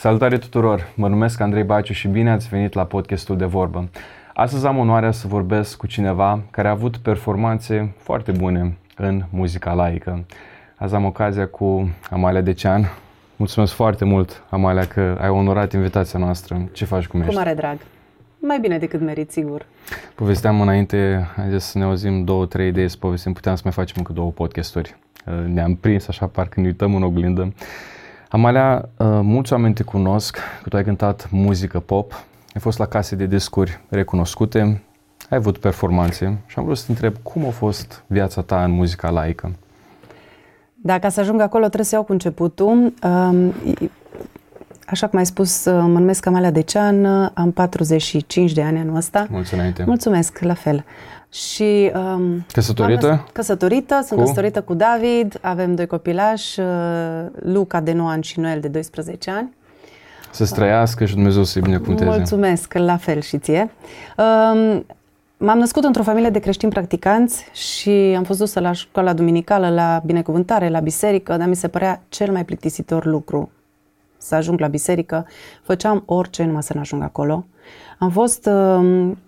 Salutare tuturor! Mă numesc Andrei Baciu și bine ați venit la podcastul de vorbă. Astăzi am onoarea să vorbesc cu cineva care a avut performanțe foarte bune în muzica laică. Azi am ocazia cu Amalia Decean. Mulțumesc foarte mult, Amalia, că ai onorat invitația noastră. Ce faci cum ești? Cu mare drag. Mai bine decât merit, sigur. Povesteam înainte, ai zis să ne auzim două, trei idei să povestim, puteam să mai facem încă două podcasturi. Ne-am prins așa, parcă ne uităm în oglindă. Amalia, uh, mulți oameni te cunosc că tu ai cântat muzică pop, ai fost la case de discuri recunoscute, ai avut performanțe și am vrut să te întreb cum a fost viața ta în muzica laică. Dacă să ajung acolo trebuie să iau cu începutul. Um, așa cum ai spus, uh, mă numesc Amalia Decean, am 45 de ani anul ăsta. Mulțumesc. Mulțumesc, la fel. Și, um, căsătorită? Căsătorită, sunt cu? căsătorită cu David, avem doi copilași, uh, Luca de 9 ani și Noel de 12 ani. Să străiască și Dumnezeu să-i binecuvânteze. Mulțumesc, la fel și ție. Um, m-am născut într-o familie de creștini practicanți și am fost dusă la școala duminicală, la binecuvântare, la biserică, dar mi se părea cel mai plictisitor lucru să ajung la biserică. Făceam orice numai să nu ajung acolo. Am fost um,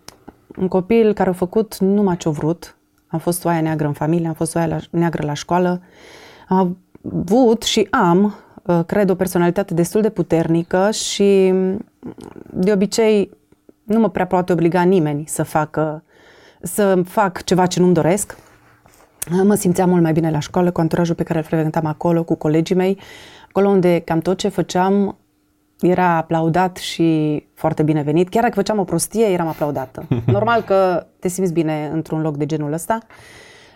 un copil care a făcut numai ce-a vrut. Am fost oaia neagră în familie, am fost oaia la, neagră la școală. Am avut și am, uh, cred, o personalitate destul de puternică și de obicei nu mă prea poate obliga nimeni să facă să fac ceva ce nu-mi doresc. Mă simțeam mult mai bine la școală, cu anturajul pe care îl frecventam acolo, cu colegii mei, acolo unde cam tot ce făceam era aplaudat și foarte binevenit. Chiar dacă făceam o prostie, eram aplaudată. Normal că te simți bine într-un loc de genul ăsta.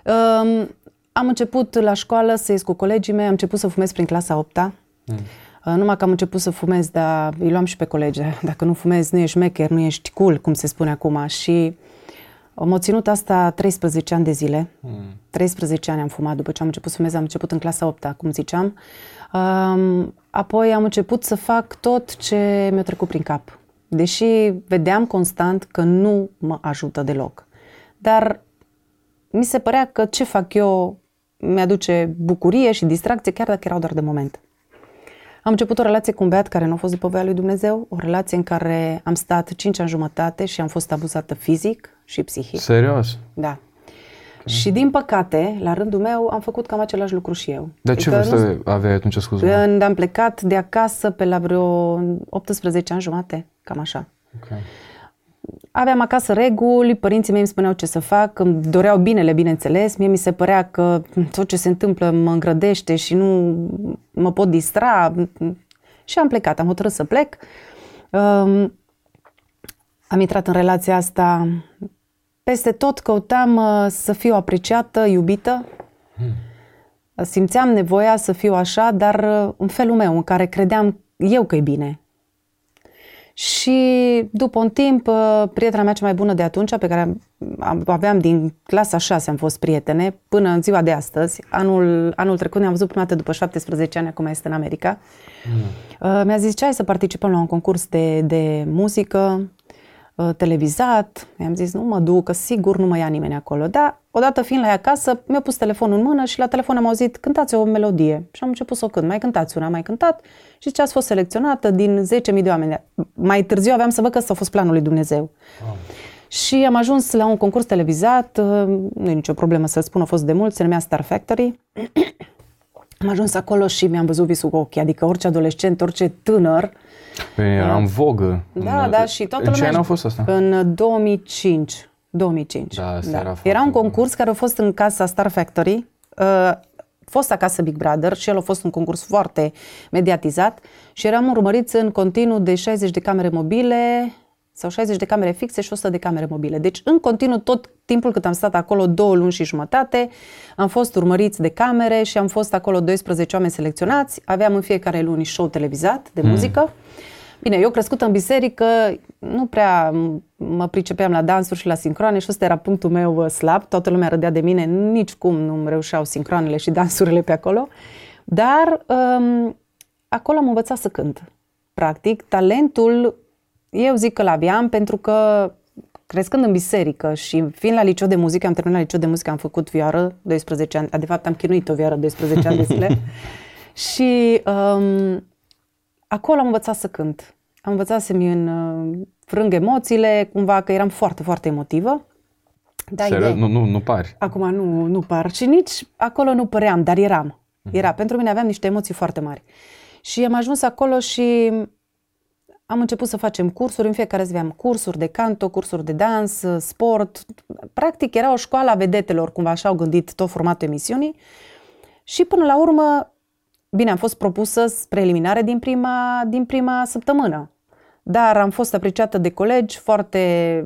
Um, am început la școală să ies cu colegii mei, am început să fumez prin clasa 8 -a. Mm. Uh, numai că am început să fumez, dar îi luam și pe colegi. Dacă nu fumezi, nu ești mecher, nu ești cool, cum se spune acum. Și am ținut asta 13 ani de zile. Mm. 13 ani am fumat după ce am început să fumez. Am început în clasa 8 cum ziceam. Um, apoi am început să fac tot ce mi-a trecut prin cap. Deși vedeam constant că nu mă ajută deloc. Dar mi se părea că ce fac eu mi-aduce bucurie și distracție, chiar dacă erau doar de moment. Am început o relație cu un băiat care nu a fost după voia lui Dumnezeu, o relație în care am stat 5 ani jumătate și am fost abuzată fizic și psihic. Serios? Da. Și din păcate, la rândul meu, am făcut cam același lucru și eu. De ce adică vârstă nu... aveai atunci, scuze? Când am plecat de acasă pe la vreo 18 ani jumate, cam așa. Okay. Aveam acasă reguli, părinții mei îmi spuneau ce să fac, îmi doreau binele, bineînțeles. Mie mi se părea că tot ce se întâmplă mă îngrădește și nu mă pot distra. Și am plecat, am hotărât să plec. Um, am intrat în relația asta peste tot căutam uh, să fiu apreciată, iubită. Hmm. Simțeam nevoia să fiu așa, dar uh, în felul meu, în care credeam eu că e bine. Și după un timp, uh, prietena mea cea mai bună de atunci, pe care aveam din clasa 6, am fost prietene, până în ziua de astăzi, anul, anul trecut ne-am văzut prima dată după 17 ani, acum este în America, mm. mi-a zis ce ai să participăm la un concurs de, de muzică, Uh, televizat. Mi-am zis, nu mă duc, că sigur nu mă ia nimeni acolo. Dar, odată fiind la ea acasă, mi-a pus telefonul în mână și la telefon am auzit, cântați o melodie. Și am început să o cânt. Mai cântați una, mai cântat. Și ce ați fost selecționată din 10.000 de oameni. Mai târziu aveam să văd că s-a fost planul lui Dumnezeu. Wow. Și am ajuns la un concurs televizat, uh, nu e nicio problemă să spun, a fost de mult, se numea Star Factory. am ajuns acolo și mi-am văzut visul cu ochii, adică orice adolescent, orice tânăr, Păi era în vogă. Da, în, da, și toată în lumea... ce an a fost asta? În 2005. 2005. Da, asta da. Era, era un concurs care a fost în casa Star Factory, uh, fost acasă Big Brother și el a fost un concurs foarte mediatizat și eram urmăriți în continuu de 60 de camere mobile sau 60 de camere fixe și 100 de camere mobile. Deci în continuu tot timpul cât am stat acolo, două luni și jumătate, am fost urmăriți de camere și am fost acolo 12 oameni selecționați, aveam în fiecare luni show televizat de hmm. muzică Bine, eu crescut în biserică, nu prea mă pricepeam la dansuri și la sincroane și ăsta era punctul meu uh, slab. Toată lumea râdea de mine, nici cum nu reușeau sincroanele și dansurile pe acolo. Dar um, acolo am învățat să cânt. Practic, talentul, eu zic că l-aveam pentru că crescând în biserică și fiind la liceu de muzică, am terminat liceu de muzică, am făcut vioară 12 ani, de fapt am chinuit o vioară 12 ani de zile și um, acolo am învățat să cânt. Am învățat să-mi în uh, frâng emoțiile, cumva că eram foarte, foarte emotivă. Da, Serios? Nu, nu, nu pari. Acum nu, nu par și nici acolo nu păream, dar eram. Era. Pentru mine aveam niște emoții foarte mari. Și am ajuns acolo și am început să facem cursuri, în fiecare zi aveam cursuri de canto, cursuri de dans, sport. Practic era o școală a vedetelor, cumva așa au gândit tot formatul emisiunii. Și până la urmă, bine, am fost propusă spre eliminare din prima, din prima săptămână. Dar am fost apreciată de colegi foarte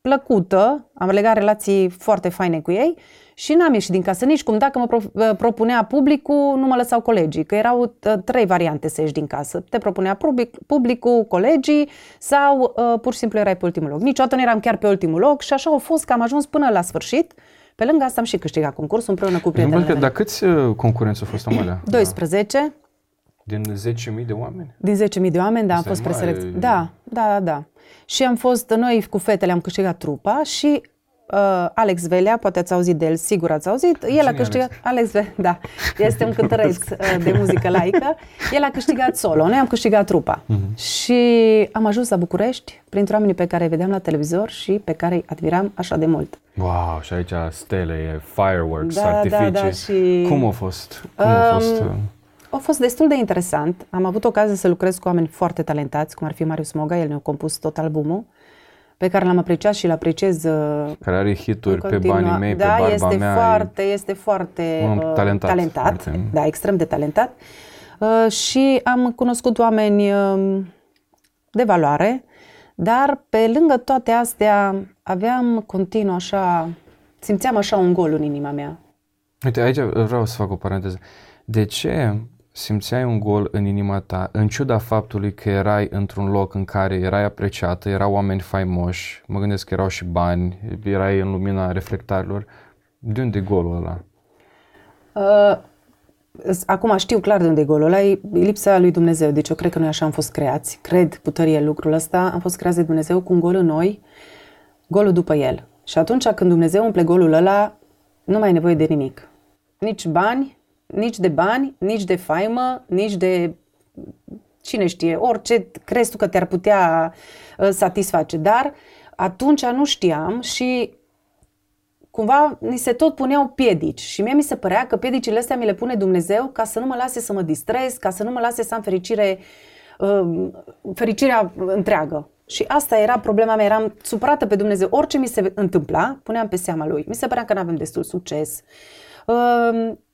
plăcută, am legat relații foarte faine cu ei și n-am ieșit din casă nici cum. Dacă mă pro- propunea publicul, nu mă lăsau colegii, că erau uh, trei variante să ieși din casă. Te propunea public, publicul, colegii sau uh, pur și simplu erai pe ultimul loc. Niciodată nu eram chiar pe ultimul loc și așa au fost că am ajuns până la sfârșit. Pe lângă asta am și câștigat concursul împreună cu prietenii mele. Dar câți uh, concurenți au fost, Amalia? 12. Din 10.000 de oameni? Din 10.000 de oameni, da, am fost preselecționat. Da, da, da. Și am fost, noi cu fetele am câștigat trupa și uh, Alex Velea, poate ați auzit de el, sigur ați auzit. Cine el a câștigat, Alex, Alex Velea, da, este un cântăreț uh, de muzică laică. El a câștigat solo, noi am câștigat trupa. Uh-huh. Și am ajuns la București printre oamenii pe care îi vedeam la televizor și pe care îi admiram așa de mult. Wow, și aici stele, fireworks, da, artificii. Da, da, și... Cum a fost? Cum um, a fost? Uh... A fost destul de interesant. Am avut ocazia să lucrez cu oameni foarte talentați, cum ar fi Marius Moga, el ne-a compus tot albumul, pe care l-am apreciat și îl apreciez uh, Care are hituri pe banii mei, da, pe barba este mea. Foarte, este foarte uh, talentat. talentat foarte. Da, extrem de talentat. Uh, și am cunoscut oameni uh, de valoare, dar pe lângă toate astea aveam continuu așa, simțeam așa un gol în inima mea. Uite, aici vreau să fac o paranteză. De ce simțeai un gol în inima ta, în ciuda faptului că erai într-un loc în care erai apreciată, erau oameni faimoși, mă gândesc că erau și bani, erai în lumina reflectarilor. De unde e golul ăla? Uh, acum știu clar de unde e golul ăla, e lipsa lui Dumnezeu. Deci eu cred că noi așa am fost creați. Cred puterie lucrul ăsta. Am fost creați de Dumnezeu cu un gol în noi, golul după el. Și atunci când Dumnezeu umple golul ăla, nu mai e nevoie de nimic. Nici bani, nici de bani, nici de faimă, nici de cine știe, orice crezi tu că te-ar putea uh, satisface. Dar atunci nu știam și cumva ni se tot puneau piedici și mie mi se părea că piedicile astea mi le pune Dumnezeu ca să nu mă lase să mă distrez, ca să nu mă lase să am fericire, uh, fericirea întreagă. Și asta era problema mea, eram supărată pe Dumnezeu. Orice mi se întâmpla, puneam pe seama lui. Mi se părea că nu avem destul succes.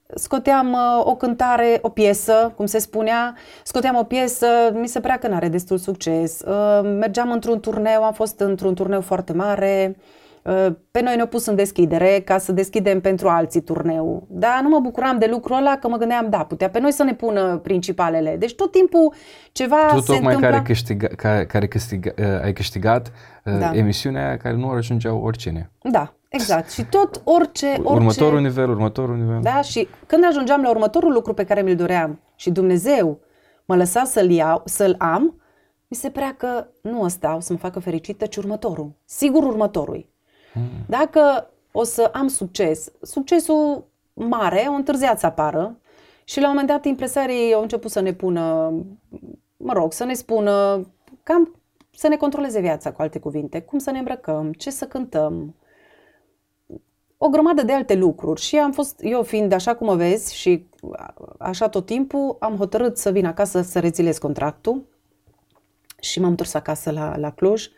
Uh, scoteam uh, o cântare, o piesă, cum se spunea, scoteam o piesă, mi se părea că n-are destul succes. Uh, mergeam într-un turneu, am fost într-un turneu foarte mare, uh, pe noi ne-au pus în deschidere ca să deschidem pentru alții turneu. Dar nu mă bucuram de lucrul ăla că mă gândeam, da, putea pe noi să ne pună principalele. Deci tot timpul ceva tu, se tocmai întâmpla... care, câștiga, care, care câștiga, uh, ai câștigat uh, da. emisiunea care nu ajungeau oricine. Da, Exact. Și tot orice, orice... Următorul nivel, următorul nivel. Da, și când ajungeam la următorul lucru pe care mi-l doream și Dumnezeu mă lăsa să-l iau, să-l am, mi se părea că nu ăsta o să mă facă fericită, ci următorul. Sigur următorul. Hmm. Dacă o să am succes, succesul mare, o întârziat să apară și la un moment dat impresarii au început să ne pună, mă rog, să ne spună cam să ne controleze viața, cu alte cuvinte, cum să ne îmbrăcăm, ce să cântăm, o grămadă de alte lucruri și am fost, eu fiind așa cum mă vezi și așa tot timpul, am hotărât să vin acasă să rezilez contractul și m-am întors acasă la, la Cluj,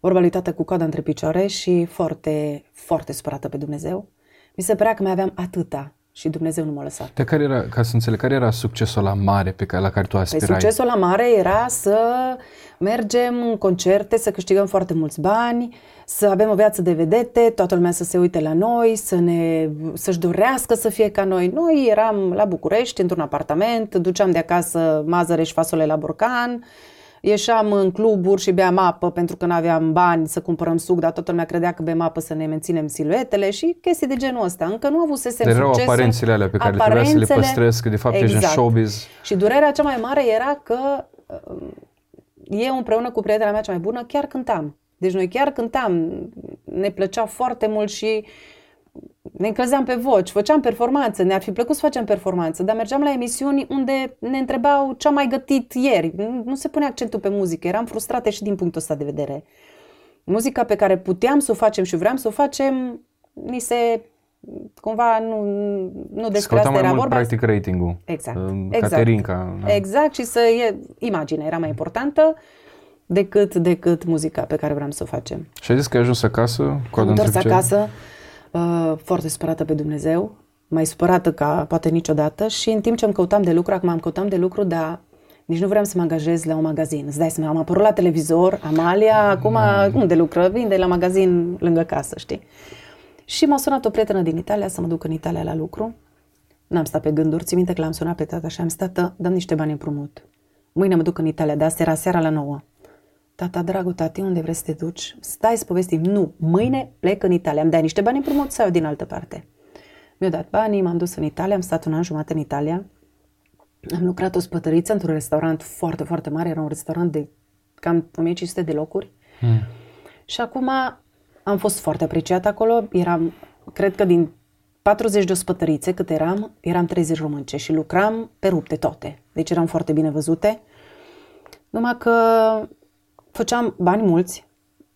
vorba lui tată cu coada între picioare și foarte, foarte supărată pe Dumnezeu. Mi se părea că mai aveam atâta și Dumnezeu nu m-a lăsat. De care era, ca să înțeleg, care era succesul la mare pe care, la care tu păi aspirai? Păi succesul la mare era să mergem în concerte, să câștigăm foarte mulți bani, să avem o viață de vedete, toată lumea să se uite la noi, să ne, să-și dorească să fie ca noi. Noi eram la București, într-un apartament, duceam de acasă mazăre și fasole la borcan, ieșeam în cluburi și beam apă pentru că nu aveam bani să cumpărăm suc, dar toată lumea credea că bem apă să ne menținem siluetele și chestii de genul ăsta. Încă nu avusesem Erau succesul. aparențele alea pe care trebuia să le păstrez, că de fapt exact. ești în showbiz. Și durerea cea mai mare era că eu împreună cu prietena mea cea mai bună chiar cântam. Deci noi chiar cântam, ne plăcea foarte mult și ne încălzeam pe voci, făceam performanță, ne-ar fi plăcut să facem performanță, dar mergeam la emisiuni unde ne întrebau ce am mai gătit ieri. Nu, nu se pune accentul pe muzică, eram frustrate și din punctul ăsta de vedere. Muzica pe care puteam să o facem și vreau să o facem, ni se cumva nu, nu despre asta era mult, vorba. practic ratingul. Exact. Uh, exact. Caterinca. Da. Exact și să e, imaginea era mai importantă decât, decât muzica pe care vreau să o facem. Și ai zis că ai ajuns acasă cu Am întors ce? acasă uh, foarte supărată pe Dumnezeu, mai supărată ca poate niciodată și în timp ce îmi căutam de lucru, acum am căutam de lucru, dar nici nu vreau să mă angajez la un magazin. Îți dai seama, am apărut la televizor, Amalia, acum mm. unde lucră? Vinde la magazin lângă casă, știi? Și m-a sunat o prietenă din Italia să mă duc în Italia la lucru. N-am stat pe gânduri, țin minte că l-am sunat pe tata și am stat, dăm niște bani împrumut. Mâine mă duc în Italia, dar asta era seara la 9. Tata, dragul tati, unde vrei să te duci? Stai să povestim. Nu, mâine plec în Italia. Am dat niște bani împrumut sau din altă parte. Mi-au dat banii, m-am dus în Italia, am stat un an jumătate în Italia. Am lucrat o spătăriță într-un restaurant foarte, foarte mare. Era un restaurant de cam 1500 de locuri. Mm. Și acum am fost foarte apreciat acolo. Eram, cred că din 40 de ospătărițe cât eram, eram 30 românce și lucram pe rupte toate. Deci eram foarte bine văzute. Numai că făceam bani mulți,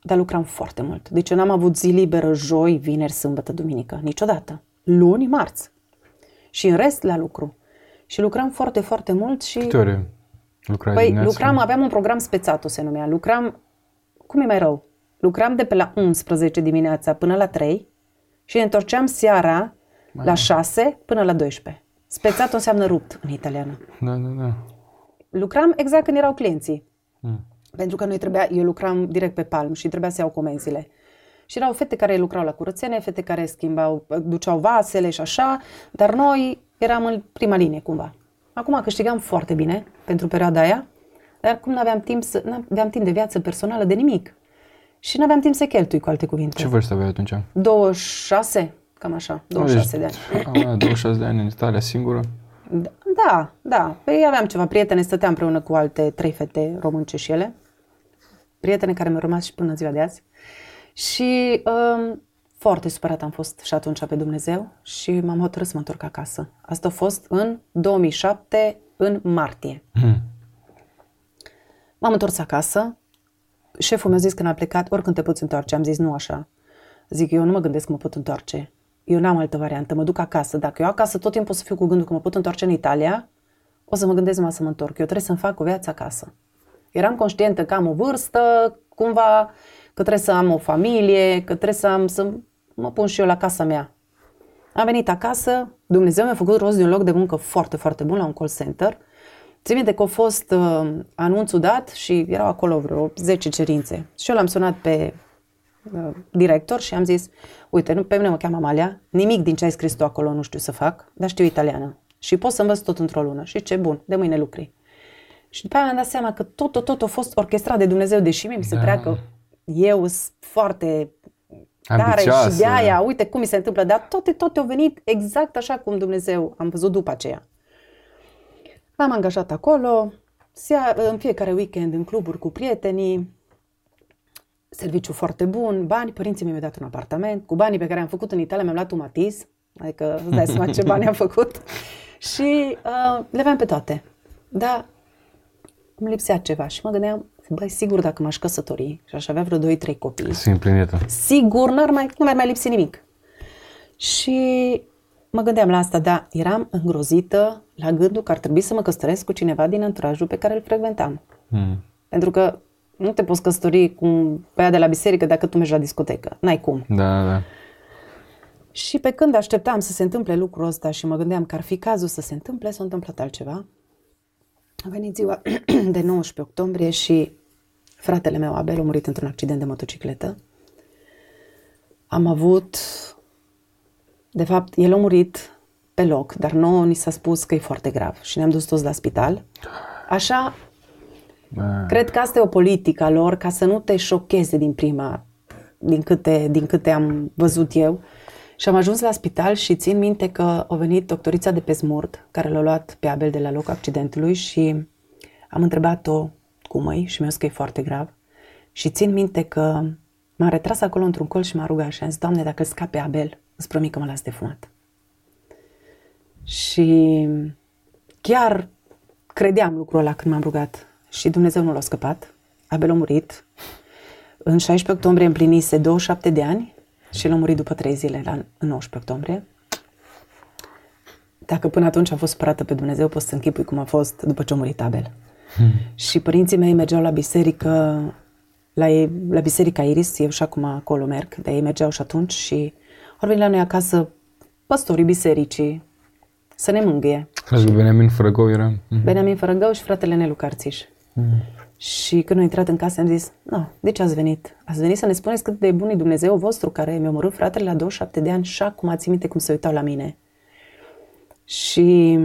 dar lucram foarte mult. Deci eu n-am avut zi liberă joi, vineri, sâmbătă, duminică. Niciodată. Luni, marți. Și în rest la lucru. Și lucram foarte, foarte mult și... Câte ore lucrai Păi dimineața? lucram, aveam un program spețatul se numea. Lucram, cum e mai rău? Lucram de pe la 11 dimineața până la 3 și ne întorceam seara la 6 până la 12. Spețatul înseamnă rupt în italiană. Da, da, da. Lucram exact când erau clienții. Mm. Pentru că noi trebuia, eu lucram direct pe palm și trebuia să iau comenzile. Și erau fete care lucrau la curățenie, fete care schimbau, duceau vasele și așa, dar noi eram în prima linie cumva. Acum câștigam foarte bine pentru perioada aia, dar cum nu aveam timp, să, aveam timp de viață personală de nimic. Și nu aveam timp să cheltui, cu alte cuvinte. Ce vârstă aveai atunci? 26, cam așa, 26 deci, de ani. A, 26 de ani în Italia singură? Da, da. Păi aveam ceva prietene, stăteam împreună cu alte trei fete românce și ele. Prietene care mi-au rămas și până ziua de azi. Și um, foarte supărat am fost și atunci pe Dumnezeu și m-am hotărât să mă întorc acasă. Asta a fost în 2007, în martie. Hmm. M-am întors acasă. Șeful mi-a zis când a plecat, oricând te poți întoarce. Am zis nu așa. Zic, eu nu mă gândesc că mă pot întoarce. Eu n-am altă variantă, mă duc acasă. Dacă eu acasă tot timpul o să fiu cu gândul că mă pot întoarce în Italia, o să mă gândesc numai să mă întorc. Eu trebuie să-mi fac o viață acasă. Eram conștientă că am o vârstă, cumva, că trebuie să am o familie, că trebuie să am să mă pun și eu la casa mea. Am venit acasă, Dumnezeu mi-a făcut rost de un loc de muncă foarte, foarte bun la un call center. Țin minte că a fost uh, anunțul dat și erau acolo vreo 10 cerințe. Și eu l-am sunat pe uh, director și am zis, uite, nu, pe mine mă cheamă Amalia, nimic din ce ai scris tu acolo nu știu să fac, dar știu italiană. Și pot să învăț tot într-o lună. Și ce bun, de mâine lucri. Și după aia mi-am dat seama că tot, tot, tot a fost orchestrat de Dumnezeu, deși mie mi se da. părea că eu sunt foarte tare și de aia, uite cum mi se întâmplă, dar toate, toate au venit exact așa cum Dumnezeu am văzut după aceea. M-am angajat acolo, în fiecare weekend în cluburi cu prietenii, serviciu foarte bun, bani, părinții mei mi-au dat un apartament, cu banii pe care am făcut în Italia mi-am luat un matiz, adică îți dai seama ce bani am făcut și uh, le aveam pe toate. Dar îmi lipsea ceva și mă gândeam, băi, sigur dacă m-aș căsători și aș avea vreo 2-3 copii, Simplinită. sigur n-ar mai, nu mi-ar mai lipsi nimic. Și mă gândeam la asta, dar eram îngrozită la gândul că ar trebui să mă căsătoresc cu cineva din anturajul pe care îl frecventam. Hmm. Pentru că nu te poți căsători cu băiat de la biserică dacă tu mergi la discotecă. N-ai cum. Da, da. Și pe când așteptam să se întâmple lucrul ăsta și mă gândeam că ar fi cazul să se întâmple, s-a întâmplat altceva. A venit ziua de 19 octombrie și fratele meu, Abel, a murit într-un accident de motocicletă. Am avut, de fapt, el a murit pe loc, dar nouă ni s-a spus că e foarte grav și ne-am dus toți la spital. Așa, Bă. cred că asta e o politică a lor, ca să nu te șocheze din prima, din câte, din câte am văzut eu. Și am ajuns la spital și țin minte că a venit doctorița de pe smurt, care l-a luat pe Abel de la locul accidentului și am întrebat-o cum e și mi-a zis că e foarte grav. Și țin minte că m-am retras acolo într-un colț și m-a rugat și am zis, Doamne, dacă scape Abel, îți promit că mă las de fumat. Și chiar credeam lucrul ăla când m-am rugat. Și Dumnezeu nu l-a scăpat. Abel a murit. În 16 octombrie împlinise 27 de ani și el a murit după 3 zile, la, în 19 octombrie. Dacă până atunci am fost supărată pe Dumnezeu, poți să închipui cum a fost după ce a murit Abel. Hmm. Și părinții mei mergeau la biserică, la, ei, la biserica Iris, eu și acum acolo merg, dar ei mergeau și atunci și au venit la noi acasă păstorii bisericii să ne mângâie. Și Beniamin Fărăgău era? Mm-hmm. Beniamin Fărăgău și fratele Nelu Carțiș. Mm. Și când am intrat în casă am zis, nu, de ce ați venit? Ați venit să ne spuneți cât de bun e Dumnezeu vostru care mi-a omorât fratele la 27 de ani și acum ați minte cum se uitau la mine. Și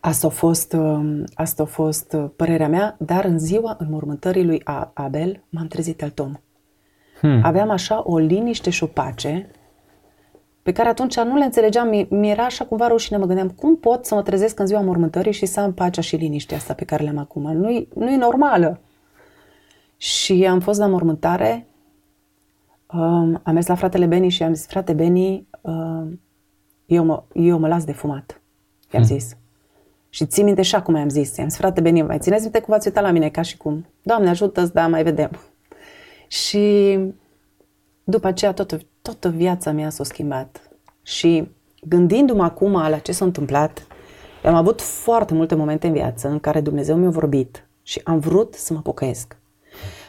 asta a fost, um, asta a fost uh, părerea mea, dar în ziua înmormântării lui Abel m-am trezit alt om. Hmm. Aveam așa o liniște și o pace pe care atunci nu le înțelegeam, mi-era așa cumva rușine, mă gândeam, cum pot să mă trezesc în ziua mormântării și să am pacea și liniștea asta pe care le-am acum? Nu-i, nu-i normală. Și am fost la mormântare, um, am mers la fratele Beni și am zis, frate Beni, um, eu, mă, eu mă las de fumat. I-am hmm. zis. Și ții minte și acum i-am zis. I-am zis, frate Beni, mai țineți minte cum v-ați uitat la mine, ca și cum. Doamne, ajută-ți, da, mai vedem. Și după aceea toată, toată viața mea s-a schimbat. Și gândindu-mă acum la ce s-a întâmplat, am avut foarte multe momente în viață în care Dumnezeu mi-a vorbit și am vrut să mă pocăiesc.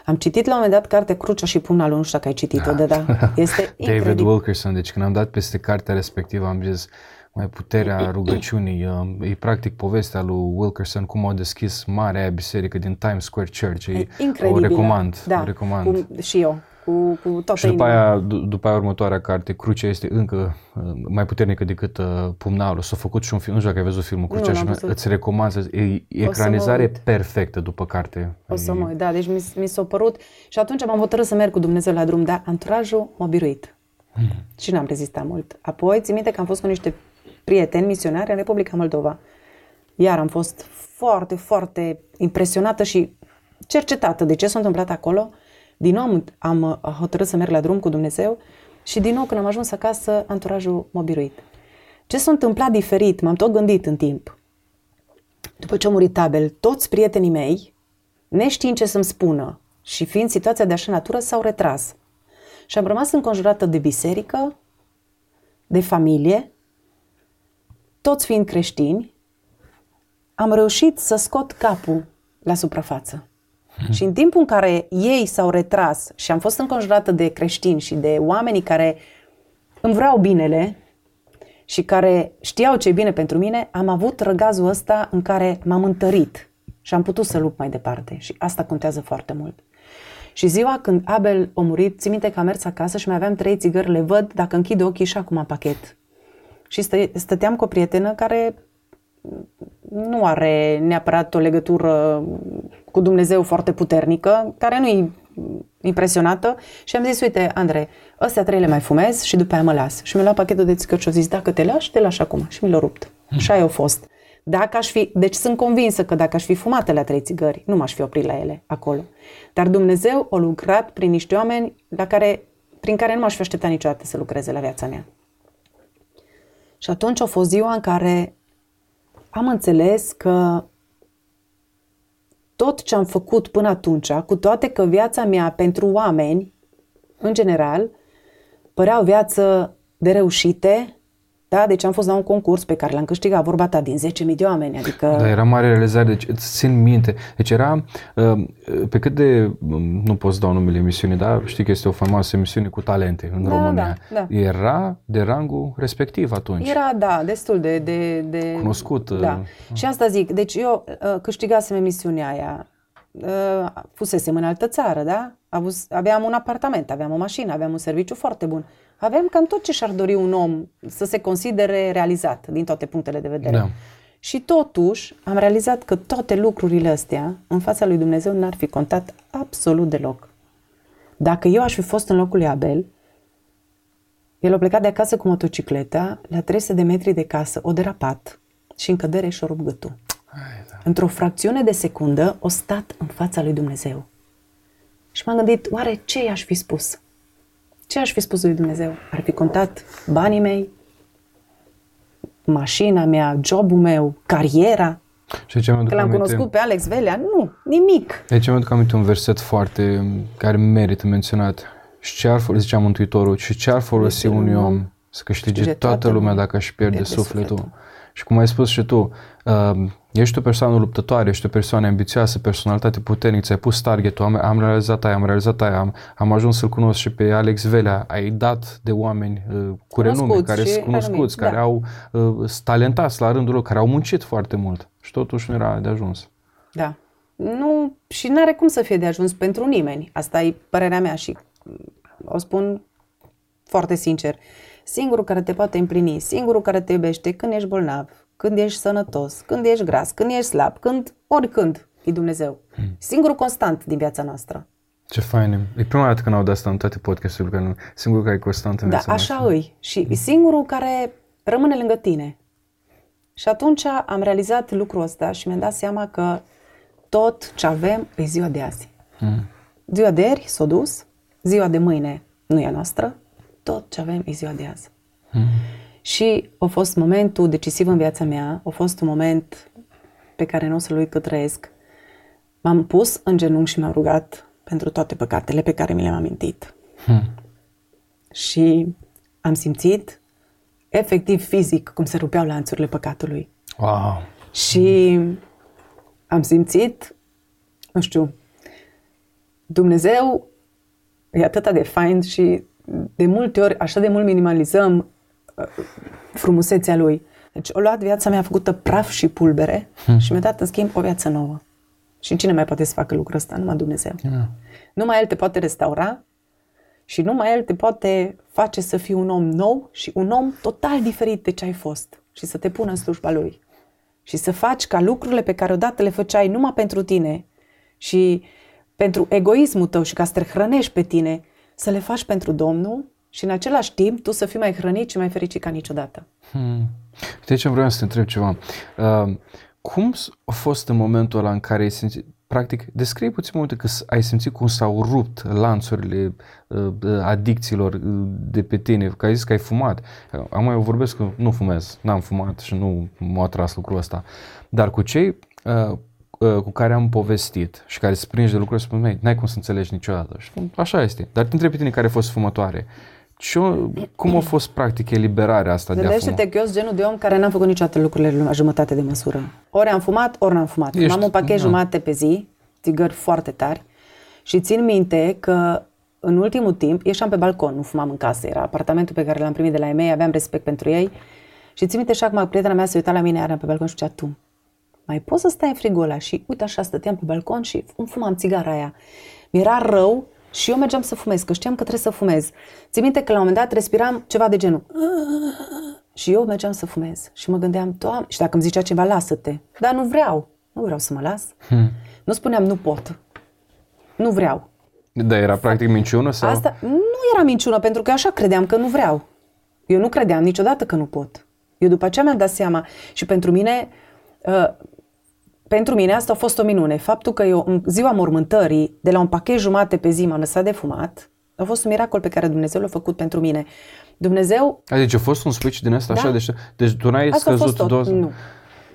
Am citit la un moment dat cartea Crucea și Pumna lui, nu știu dacă ai citit-o, da, da. Este incredibil. David Wilkerson, deci când am dat peste cartea respectivă am zis, mai puterea rugăciunii. E practic povestea lui Wilkerson cum a deschis marea biserică din Times Square Church. E incredibil. O recomand. Da, o recomand. Cum, și eu. Cu, cu toată și după aia, după aia următoarea carte, Crucea este încă uh, mai puternică decât uh, Pumnalul. S-a făcut și un film, nu știu dacă ai văzut filmul Crucea nu, și îți recomand, e ecranizare perfectă după carte. O să mă uit, da, deci mi, mi s-a părut și atunci m-am hotărât să merg cu Dumnezeu la drum, dar anturajul m-a biruit. Hmm. Și n-am rezistat mult. Apoi, țin minte că am fost cu niște prieteni misionari în Republica Moldova. Iar am fost foarte, foarte impresionată și cercetată de ce s-a întâmplat acolo. Din nou am, am uh, hotărât să merg la drum cu Dumnezeu și din nou când am ajuns acasă, anturajul m-a biruit. Ce s-a întâmplat diferit, m-am tot gândit în timp. După ce a murit Abel, toți prietenii mei, neștiind ce să-mi spună și fiind situația de așa natură, s-au retras. Și am rămas înconjurată de biserică, de familie toți fiind creștini, am reușit să scot capul la suprafață. Hmm. Și în timpul în care ei s-au retras și am fost înconjurată de creștini și de oamenii care îmi vreau binele și care știau ce e bine pentru mine, am avut răgazul ăsta în care m-am întărit și am putut să lupt mai departe. Și asta contează foarte mult. Și ziua când Abel a murit, țin minte că am mers acasă și mai aveam trei țigări, le văd, dacă închid ochii și acum pachet. Și stă, stăteam cu o prietenă care nu are neapărat o legătură cu Dumnezeu foarte puternică, care nu e impresionată și am zis, uite, Andrei, astea trei le mai fumez și după aia mă las. Și mi-a luat pachetul de țigări și a zis, dacă te lași, te lași acum. Și mi l-a rupt. Hmm. Și aia a fost. Dacă aș fi, deci sunt convinsă că dacă aș fi fumat la trei țigări, nu m-aș fi oprit la ele acolo. Dar Dumnezeu a lucrat prin niște oameni la care, prin care nu m-aș fi așteptat niciodată să lucreze la viața mea. Și atunci a fost ziua în care am înțeles că tot ce am făcut până atunci, cu toate că viața mea pentru oameni, în general, părea o viață de reușite, da? Deci am fost la un concurs pe care l-am câștigat, vorba ta, din 10.000 de oameni. Adică... Da, era mare realizare, deci îți țin minte. Deci era, uh, pe cât de, um, nu pot să dau numele emisiunii, dar știi că este o faimoasă emisiune cu talente în da, România. Da, da. Era de rangul respectiv atunci. Era, da, destul de... de, de Cunoscut. Da. Uh. Și asta zic, deci eu uh, câștigasem emisiunea aia, fusesem în altă țară, da? Aveam un apartament, aveam o mașină, aveam un serviciu foarte bun. Avem cam tot ce și-ar dori un om să se considere realizat din toate punctele de vedere. Da. Și totuși am realizat că toate lucrurile astea în fața lui Dumnezeu n-ar fi contat absolut deloc. Dacă eu aș fi fost în locul lui Abel, el a plecat de acasă cu motocicleta, la 300 de metri de casă, o derapat și în cădere și-o rupt gâtul. Da. Într-o fracțiune de secundă, o stat în fața lui Dumnezeu. Și m-am gândit, oare ce i-aș fi spus? ce aș fi spus lui Dumnezeu? Ar fi contat banii mei, mașina mea, jobul meu, cariera? Și aici mi-aduc Că l-am aminte- cunoscut pe Alex Velea? Nu, nimic. Aici mi-aduc aminte un verset foarte care merită menționat. Și ce ar folosi, zicea Mântuitorul, și ce ar folosi Este un unui om om să câștige câștige toată toată lumea lumea, dacă își pierde pierde sufletul. sufletul. Și cum ai spus și tu, uh, ești o persoană luptătoare, ești o persoană ambițioasă, personalitate puternică, ți-ai pus targetul, am, am realizat aia, am realizat aia, am, am ajuns să-l cunosc și pe Alex Velea, ai dat de oameni uh, cu renume, Cunoscuți care și sunt cunoscuți, renumiți, care da. au uh, sunt talentați la rândul lor, care au muncit foarte mult și totuși nu era de ajuns. Da. Nu, și nu are cum să fie de ajuns pentru nimeni. Asta e părerea mea și mm, o spun foarte sincer. Singurul care te poate împlini, singurul care te iubește când ești bolnav, când ești sănătos, când ești gras, când ești slab, când, oricând, e Dumnezeu. Singurul constant din viața noastră. Ce fain e. E prima dată când aud asta în toate podcasturile, că nu, singurul care e constant în Da, viața așa noastră. îi. Și e singurul care rămâne lângă tine. Și atunci am realizat lucrul ăsta și mi-am dat seama că tot ce avem e ziua de azi. Mm. Ziua de ieri s-a dus, ziua de mâine nu e a noastră, tot ce avem e ziua de azi. Mm. Și a fost momentul decisiv în viața mea, a fost un moment pe care nu o să-l uit cât trăiesc. M-am pus în genunchi și m-am rugat pentru toate păcatele pe care mi le-am amintit. Mm. Și am simțit, efectiv fizic, cum se rupeau lanțurile păcatului. Wow. Și am simțit, nu știu, Dumnezeu e atât de fain și de multe ori așa de mult minimalizăm uh, frumusețea Lui. Deci o luat viața mea făcută praf și pulbere și mi-a dat în schimb o viață nouă. Și cine mai poate să facă lucrul ăsta? Numai Dumnezeu. Yeah. Numai El te poate restaura și numai El te poate face să fii un om nou și un om total diferit de ce ai fost și să te pună în slujba Lui. Și să faci ca lucrurile pe care odată le făceai numai pentru tine și pentru egoismul tău și ca să te hrănești pe tine, să le faci pentru Domnul și în același timp tu să fii mai hrănit și mai fericit ca niciodată. Hmm. Uite aici vreau să te întreb ceva. Uh, cum s- a fost în momentul ăla în care ai simțit, practic, descrie puțin multe că s- ai simțit cum s-au rupt lanțurile uh, adicțiilor uh, de pe tine, că ai zis că ai fumat. Uh, Am mai vorbesc că nu fumez, n-am fumat și nu m-a atras lucrul ăsta. Dar cu cei uh, uh, cu care am povestit și care se prinde de lucruri, spun, mei, n-ai cum să înțelegi niciodată. Și spun, așa este. Dar te întreb pe tine care a fost fumătoare. Ce, cum a fost practic eliberarea asta de a fuma? Gândește-te că eu sunt genul de om care n-am făcut niciodată lucrurile la jumătate de măsură. Ori am fumat, ori n-am fumat. Ești- Am un pachet da. jumate pe zi, țigări foarte tari și țin minte că în ultimul timp ieșeam pe balcon, nu fumam în casă, era apartamentul pe care l-am primit de la ei mei, aveam respect pentru ei și țin minte și acum prietena mea se uita la mine, era pe balcon și zicea, tu, mai poți să stai în frigul ăla? Și uite așa, stăteam pe balcon și îmi fumam țigara aia. Mi-era rău și eu mergeam să fumez, că știam că trebuie să fumez. Țin minte că la un moment dat respiram ceva de genul. Și eu mergeam să fumez și mă gândeam, Doamne, și dacă îmi zicea ceva, lasă-te. Dar nu vreau, nu vreau să mă las. Hmm. Nu spuneam, nu pot. Nu vreau. Da, era practic minciună sau? Asta nu era minciună, pentru că eu așa credeam că nu vreau. Eu nu credeam niciodată că nu pot. Eu după aceea mi-am dat seama și pentru mine, uh, pentru mine asta a fost o minune. Faptul că eu în ziua mormântării, de la un pachet jumate pe zi m-am lăsat de fumat, a fost un miracol pe care Dumnezeu l-a făcut pentru mine. Dumnezeu, Adică a fost un switch din asta Da. așa? Deci, deci tu n-ai asta a fost scăzut tot. doza? Nu.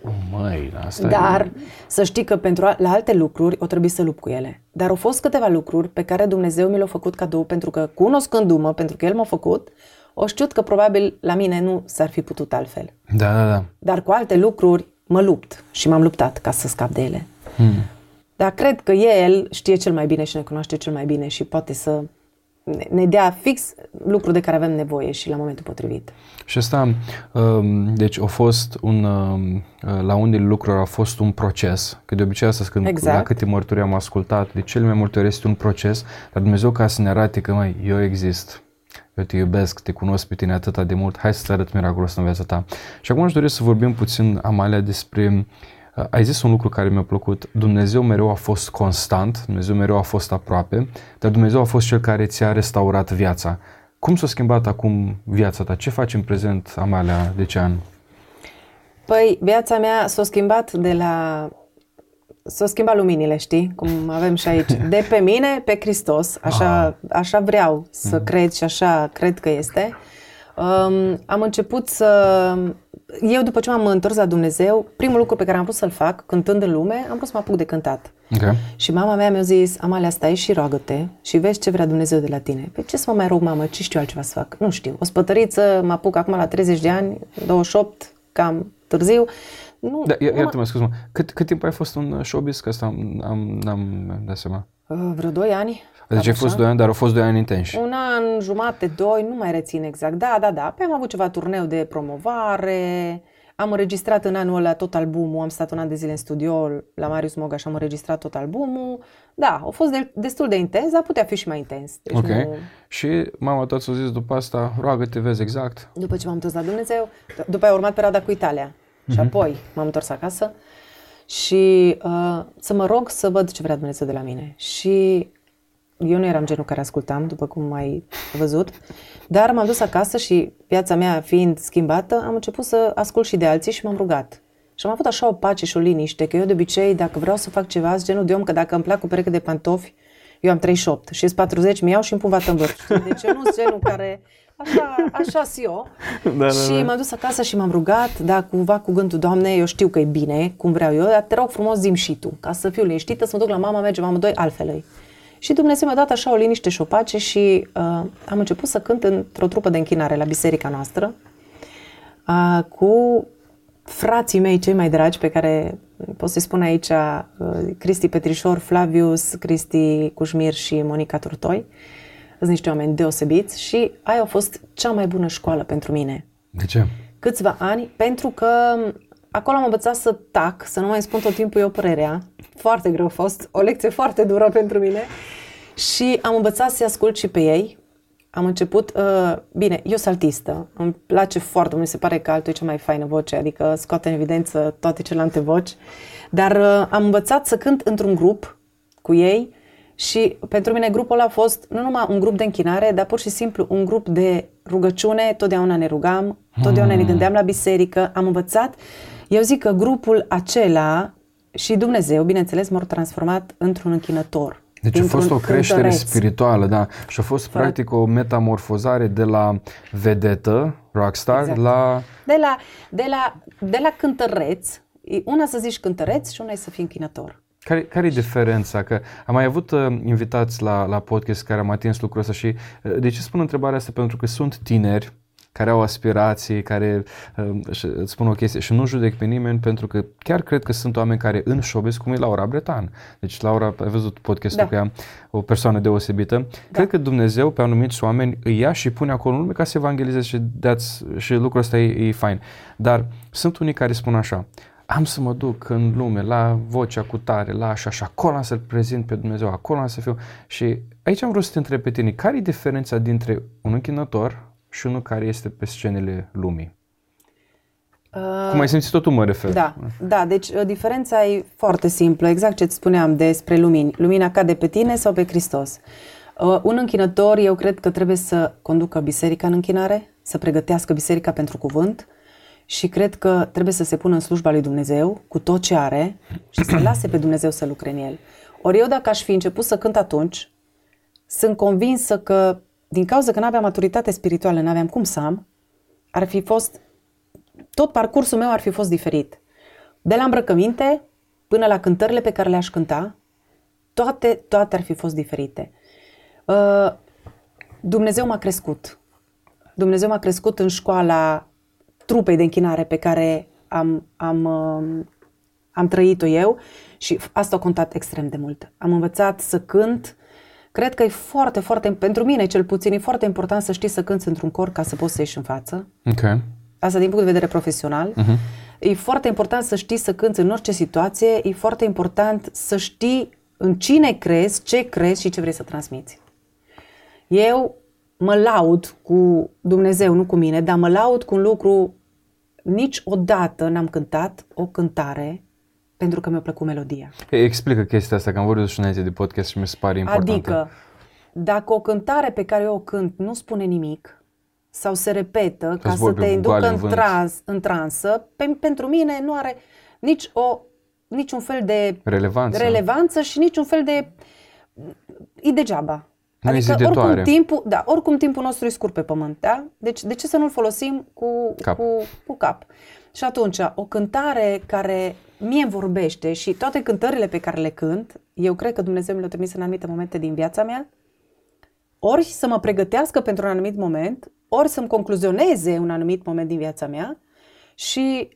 Oh, măi, asta Dar e... să știi că pentru a- la alte lucruri o trebuie să lupt cu ele. Dar au fost câteva lucruri pe care Dumnezeu mi le-a făcut cadou pentru că cunoscându-mă, pentru că El m-a făcut, o știut că probabil la mine nu s-ar fi putut altfel. Da, da, da. Dar cu alte lucruri mă lupt și m-am luptat ca să scap de ele. Hmm. Dar cred că El știe cel mai bine și ne cunoaște cel mai bine și poate să ne- ne dea fix lucrul de care avem nevoie și la momentul potrivit. Și asta, um, deci a fost un, um, la unele lucruri a fost un proces, că de obicei asta când Exact. la câte mărturii am ascultat, de cele mai multe ori este un proces, dar Dumnezeu ca să ne arate că, mai eu exist, eu te iubesc, te cunosc pe tine atât de mult, hai să-ți arăt miracolul ăsta în viața ta. Și acum aș dori să vorbim puțin, Amalia, despre, uh, ai zis un lucru care mi-a plăcut, Dumnezeu mereu a fost constant, Dumnezeu mereu a fost aproape, dar Dumnezeu a fost cel care ți-a restaurat viața. Cum s-a schimbat acum viața ta? Ce faci în prezent, Amalia Decean? Păi, viața mea s-a schimbat de la s-au schimbat luminile, știi? Cum avem și aici. De pe mine, pe Hristos. Așa, Ah. așa vreau să cred și așa cred că este. Um, am început să... Eu, după ce m-am întors la Dumnezeu, primul lucru pe care am vrut să-l fac, cântând în lume, am vrut să mă apuc de cântat. Ok. Și mama mea mi-a zis, Amalia, stai și roagă-te și vezi ce vrea Dumnezeu de la tine. Pe ce să mă mai rog, mamă? Ce știu altceva să fac? Nu știu. O spătăriță, mă apuc acum la 30 de ani, 28, cam târziu. Nu, Da, nu ia- mă- iartă-mă, scuze-mă. Cât, cât timp ai fost în showbiz? Că asta am, am, n-am dat seama. Uh, vreo 2 ani. Deci cam ai fost așa. 2 ani, dar au fost 2 ani intensi. Un an, jumate, doi, nu mai rețin exact. Da, da, da. Pe am avut ceva turneu de promovare, am înregistrat în anul ăla tot albumul, am stat un an de zile în studio la Marius Mogaș și am înregistrat tot albumul. Da, a fost de, destul de intens, dar putea fi și mai intens. Deci Ok. nu... Și mama ta ți-a zis după asta, roagă-te, vezi exact. După ce m-am întors la Dumnezeu, d- după aia a urmat perioada cu Italia. Și apoi m-am întors acasă și uh, să mă rog să văd ce vrea Dumnezeu de la mine. Și eu nu eram genul care ascultam, după cum ai văzut, dar m-am dus acasă și viața mea fiind schimbată, am început să ascult și de alții și m-am rugat. Și am avut așa o pace și o liniște, că eu de obicei, dacă vreau să fac ceva, sunt genul de om că dacă îmi plac o pereche de pantofi, eu am 38 și 40, mi iau și îmi pun vată în vârf. știi? Deci eu nu sunt genul care... Așa, așa sunt eu. Da, și m-am dus acasă și m-am rugat, da, cumva cu gândul, Doamne, eu știu că e bine, cum vreau eu, dar te rog frumos zim și Tu, ca să fiu liniștită, să mă duc la mama, mergem amândoi altfel. ei. Și Dumnezeu mi-a dat așa o liniște și o pace și uh, am început să cânt într-o trupă de închinare la biserica noastră uh, cu frații mei cei mai dragi pe care pot să-i spun aici uh, Cristi Petrișor, Flavius, Cristi Cușmir și Monica Turtoi. Sunt niște oameni deosebiți și aia a fost cea mai bună școală pentru mine. De ce? Câțiva ani, pentru că acolo am învățat să tac, să nu mai spun tot timpul eu părerea. Foarte greu a fost, o lecție foarte dură pentru mine. Și am învățat să-i ascult și pe ei. Am început, uh, bine, eu sunt altistă, îmi place foarte mult, mi se pare că altul e cea mai faină voce, adică scoate în evidență toate celelalte voci, dar uh, am învățat să cânt într-un grup cu ei și pentru mine grupul ăla a fost nu numai un grup de închinare, dar pur și simplu un grup de rugăciune, totdeauna ne rugam, totdeauna ne gândeam la biserică, am învățat. Eu zic că grupul acela și Dumnezeu, bineînțeles, m-au transformat într-un închinător. Deci a dintr-un fost o creștere cântăreț. spirituală, da. Și a fost practic o metamorfozare de la vedetă, rockstar, Exact. la... De la, de la, de la cântăreț, e una să zici cântăreț și una e să fii închinător. Care, care e diferența? Că am mai avut uh, invitați la, la podcast care am atins lucrul ăsta și uh, de ce spun întrebarea asta? Pentru că sunt tineri care au aspirații, care uh, și îți spun o chestie și nu judec pe nimeni pentru că chiar cred că sunt oameni care în showbiz, cum e Laura Bretan. Deci Laura, ai văzut podcastul Da. cu ea, o persoană deosebită. Da. Cred că Dumnezeu pe anumiți oameni îi ia și pune acolo în lume ca să evangelizeze și, that's, și lucrul ăsta e, e fain. Dar sunt unii care spun așa, am să mă duc în lume la vocea cu tare, la așa și acolo am să-L prezint pe Dumnezeu, acolo am să fiu. Și aici am vrut să te întreb pe tine, care e diferența dintre un închinător și unul care este pe scenele lumii? Uh, Cum ai simțit tot tu mă refer. Da, da, deci uh, diferența e foarte simplă, exact ce îți spuneam despre lumini. Lumina cade pe tine sau pe Hristos. Uh, un închinător, eu cred că trebuie să conducă biserica în închinare, să pregătească biserica pentru cuvânt și cred că trebuie să se pună în slujba lui Dumnezeu cu tot ce are și să lase pe Dumnezeu să lucre în el. Ori eu dacă aș fi început să cânt atunci, sunt convinsă că din cauza că nu aveam maturitate spirituală, nu aveam cum să am, ar fi fost tot parcursul meu ar fi fost diferit. De la îmbrăcăminte până la cântările pe care le-aș cânta, toate, toate ar fi fost diferite. Uh, Dumnezeu m-a crescut. Dumnezeu m-a crescut în școala trupei de închinare pe care am, am, um, am trăit-o eu și asta a contat extrem de mult. Am învățat să cânt. Cred că e foarte, foarte, pentru mine cel puțin, e foarte important să știi să cânți într-un cor ca să poți să ieși în față. Ok. Asta din punct de vedere profesional. Uh-huh. E foarte important să știi să cânți în orice situație, e foarte important să știi în cine crezi, ce crezi și ce vrei să transmiți. Eu mă laud cu Dumnezeu, nu cu mine, dar mă laud cu un lucru, niciodată n-am cântat o cântare pentru că mi-a plăcut melodia. E, Explică chestia asta, că am vorbit și înainte de podcast și mi se pare importantă. Adică, dacă o cântare pe care eu o cânt nu spune nimic sau se repetă ca să vorbe te inducă goale în în, vânt. trans, în transă, pe, pentru mine nu are nici o niciun fel de Relevanță. relevanță și niciun fel de... E degeaba. Nu e adică ziditoare. oricum timpul, da, oricum timpul nostru e scurt pe pământ, da? Deci de ce să nu-l folosim cu Cap. Cu, cu cap? Și atunci, o cântare care mie îmi vorbește și toate cântările pe care le cânt, eu cred că Dumnezeu mi le-a trimis în anumite momente din viața mea, ori să mă pregătească pentru un anumit moment, ori să-mi concluzioneze un anumit moment din viața mea și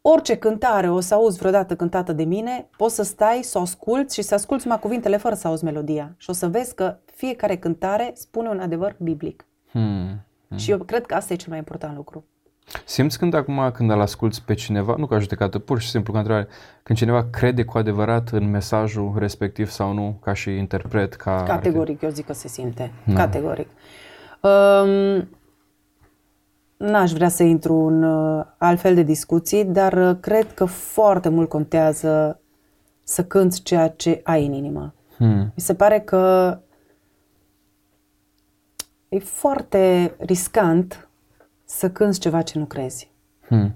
orice cântare o să auzi vreodată cântată de mine, poți să stai, să o asculți și să asculți numai cuvintele fără să auzi melodia. Și o să vezi că fiecare cântare spune un adevăr biblic. Hmm. Și eu cred că asta e cel mai important lucru. Simți când acum, când îl asculți pe cineva, nu ca judecată, pur și simplu ca întrebare, când cineva crede cu adevărat în mesajul respectiv sau nu, ca și interpret, ca... Categoric, eu zic că se simte. Categoric. Um, n-aș vrea să intru în uh, altfel de discuții, dar uh, cred că foarte mult contează să cânți ceea ce ai în inimă. Hmm. Mi se pare că e foarte riscant să cânți ceva ce nu crezi. Hmm.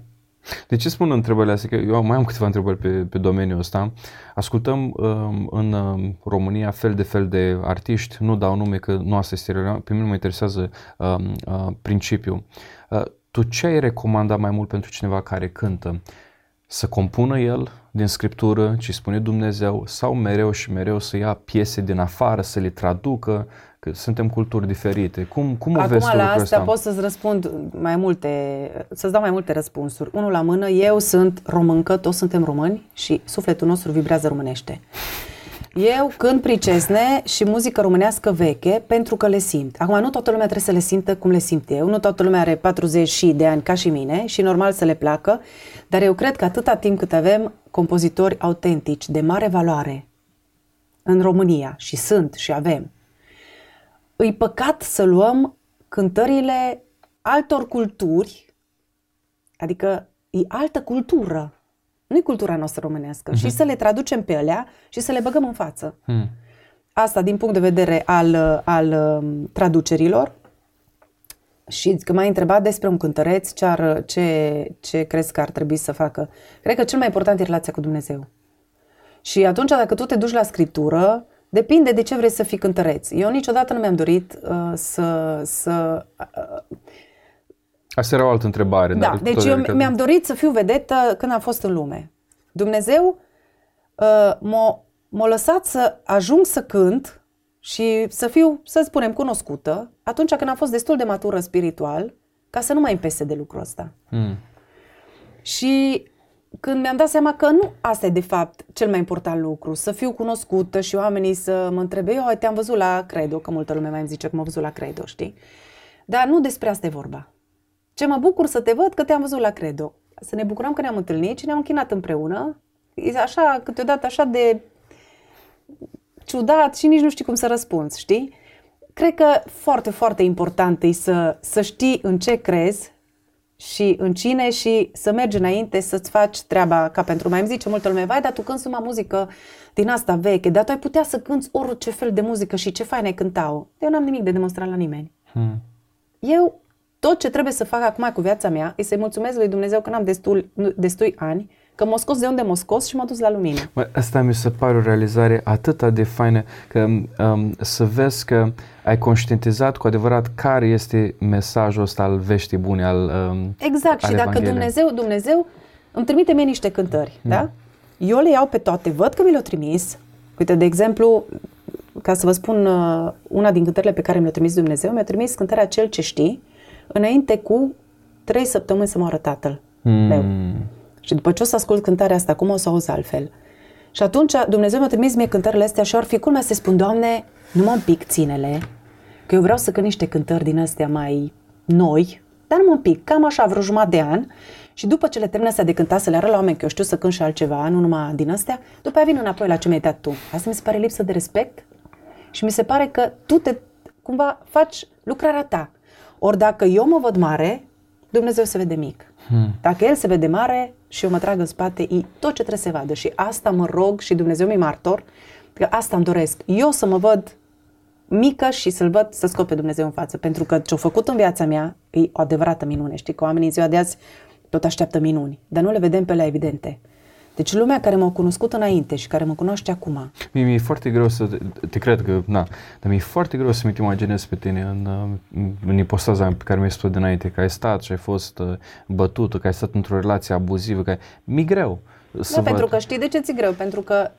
De ce spun întrebările astea? Că eu mai am câteva întrebări pe, pe domeniul ăsta. Ascultăm um, în um, România fel de fel de artiști, nu dau nume că nu asta este relevant, pe mine mă interesează um, uh, principiul. Uh, tu ce ai recomanda mai mult pentru cineva care cântă? Să compună el din scriptură ce spune Dumnezeu sau mereu și mereu să ia piese din afară, să le traducă, că suntem culturi diferite. Cum, cum o Acum vezi tu la lucrul astea ăsta? pot să-ți răspund mai multe, să-ți dau mai multe răspunsuri. Unul la mână, eu sunt româncă, toți suntem români și sufletul nostru vibrează românește. Eu cânt pricesne și muzică românească veche pentru că le simt. Acum, nu toată lumea trebuie să le simtă cum le simt eu, nu toată lumea are 40 și de ani ca și mine și normal să le placă, dar eu cred că atâta timp cât avem compozitori autentici de mare valoare în România și sunt și avem, îi păcat să luăm cântările altor culturi, adică e altă cultură, nu e cultura noastră românească, uh-huh. și să le traducem pe alea și să le băgăm în față. Hmm. Asta din punct de vedere al, al um, traducerilor. Și că m-ai întrebat despre un cântăreț, ce, ar, ce, ce crezi că ar trebui să facă. Cred că cel mai important e relația cu Dumnezeu. Și atunci, dacă tu te duci la scriptură, depinde de ce vrei să fii cântăreț. Eu niciodată nu mi-am dorit uh, să... să uh, Asta era o altă întrebare. da, dar deci tot eu adică- mi-am dorit să fiu vedetă când am fost în lume. Dumnezeu uh, m-a, m-a lăsat să ajung să cânt și să fiu, să spunem, cunoscută atunci când am fost destul de matură spiritual ca să nu mai îmi pese de lucrul ăsta. Hmm. Și când mi-am dat seama că nu asta e de fapt cel mai important lucru, să fiu cunoscută și oamenii să mă întrebe, eu te-am văzut la Credo, că multă lume mai îmi zice că m-a văzut la Credo, știi? Dar nu despre asta e vorba. Ce mă bucur să te văd că te-am văzut la Credo. Să ne bucurăm că ne-am întâlnit și ne-am închinat împreună. E așa, câteodată așa de ciudat și nici nu știi cum să răspunzi, știi? Cred că foarte, foarte important e să, să știi în ce crezi și în cine și să mergi înainte să-ți faci treaba ca pentru mai îmi zice multă lume, vai, dar tu cânti numai muzică din asta veche, dar tu ai putea să cânti orice fel de muzică și ce fain ai cânta-o. Eu n-am nimic de demonstrat la nimeni. Hmm. Eu, tot ce trebuie să fac acum cu viața mea, e să-i mulțumesc lui Dumnezeu că n-am destul, nu- destui ani, că m-a scos de unde m-a scos și m-a dus la lumină. Mă, asta mi se pare o realizare atât de faină că um, să vezi că ai conștientizat cu adevărat care este mesajul ăsta al veștii bune, al um, Exact, al și dacă Evangheliei. Dumnezeu, Dumnezeu îmi trimite mie niște cântări, da? Eu le iau pe toate, văd că mi le-au trimis. Uite, de exemplu, ca să vă spun uh, una din cântările pe care mi le-a trimis Dumnezeu, mi-a trimis cântarea Cel ce știi, înainte cu trei săptămâni să moară tatăl meu. Mm. Și după ce o să ascult cântarea asta, cum o să o auzi altfel? Și atunci Dumnezeu mi-a trimis mie cântările astea și ar fi culmea să spun, Doamne, nu mă pic, ținele, că eu vreau să cânt niște cântări din astea mai noi, dar nu mă pic, cam așa, vreo jumătate de an. Și după ce le termin astea de cântat, să le arăt la oameni că eu știu să cânt și altceva, nu numai din astea, după aia vin înapoi la ce mi-ai dat tu. Asta mi se pare lipsă de respect și mi se pare că tu te, cumva faci lucrarea ta. Ori dacă eu mă văd mare, Dumnezeu se vede mic. Hmm. Dacă El se vede mare și eu mă trag în spate, e tot ce trebuie să se vadă. Și asta mă rog și Dumnezeu mi martor, că asta îmi doresc. Eu să mă văd mică și să-L văd să scot pe Dumnezeu în față. Pentru că ce-a făcut în viața mea e o adevărată minune. Știi că oamenii în ziua de azi tot așteaptă minuni, dar nu le vedem pe la evidente. Deci lumea care m-a cunoscut înainte și care mă cunoaște acum. Mie mi-e foarte greu să, te cred că, na, dar mi-e foarte greu să-mi imaginez pe tine în, în ipostaza pe care mi-ai spus dinainte, că ai stat și ai fost uh, bătută, că ai stat într-o relație abuzivă, că mi-e greu. Să da, văd. pentru că știi de ce ți greu? Pentru că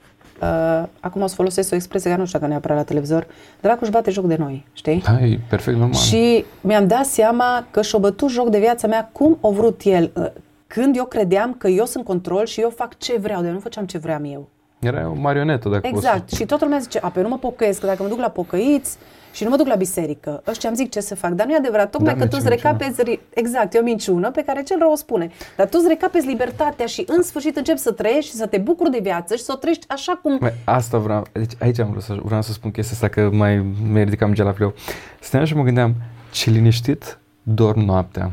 uh, acum o să folosesc o expresie care nu știu că neapărat la televizor, dracu își bate joc de noi, știi? Da, e perfect normal. Și mi-am dat seama că și-o bătut joc de viața mea cum o vrut el, uh, când eu credeam că eu sunt control și eu fac ce vreau, de nu făceam ce vreau eu. Era o marionetă, dacă Exact. Să... Și toată lumea zice, a, pe nu mă pocăiesc, că dacă mă duc la pocăiți și nu mă duc la biserică, ăștia îmi zic ce să fac. Dar nu e adevărat, tocmai da, că tu îți recapezi, exact, e o minciună pe care cel rău o spune. Dar tu îți recapezi libertatea și în sfârșit începi să trăiești și să te bucuri de viață și să o trăiești așa cum... Mai, asta vreau, deci aici am vrut să, vreau să spun chestia asta, că mai mi ridicam gel la pleu. Stăteam și mă gândeam, ce liniștit dorm noaptea.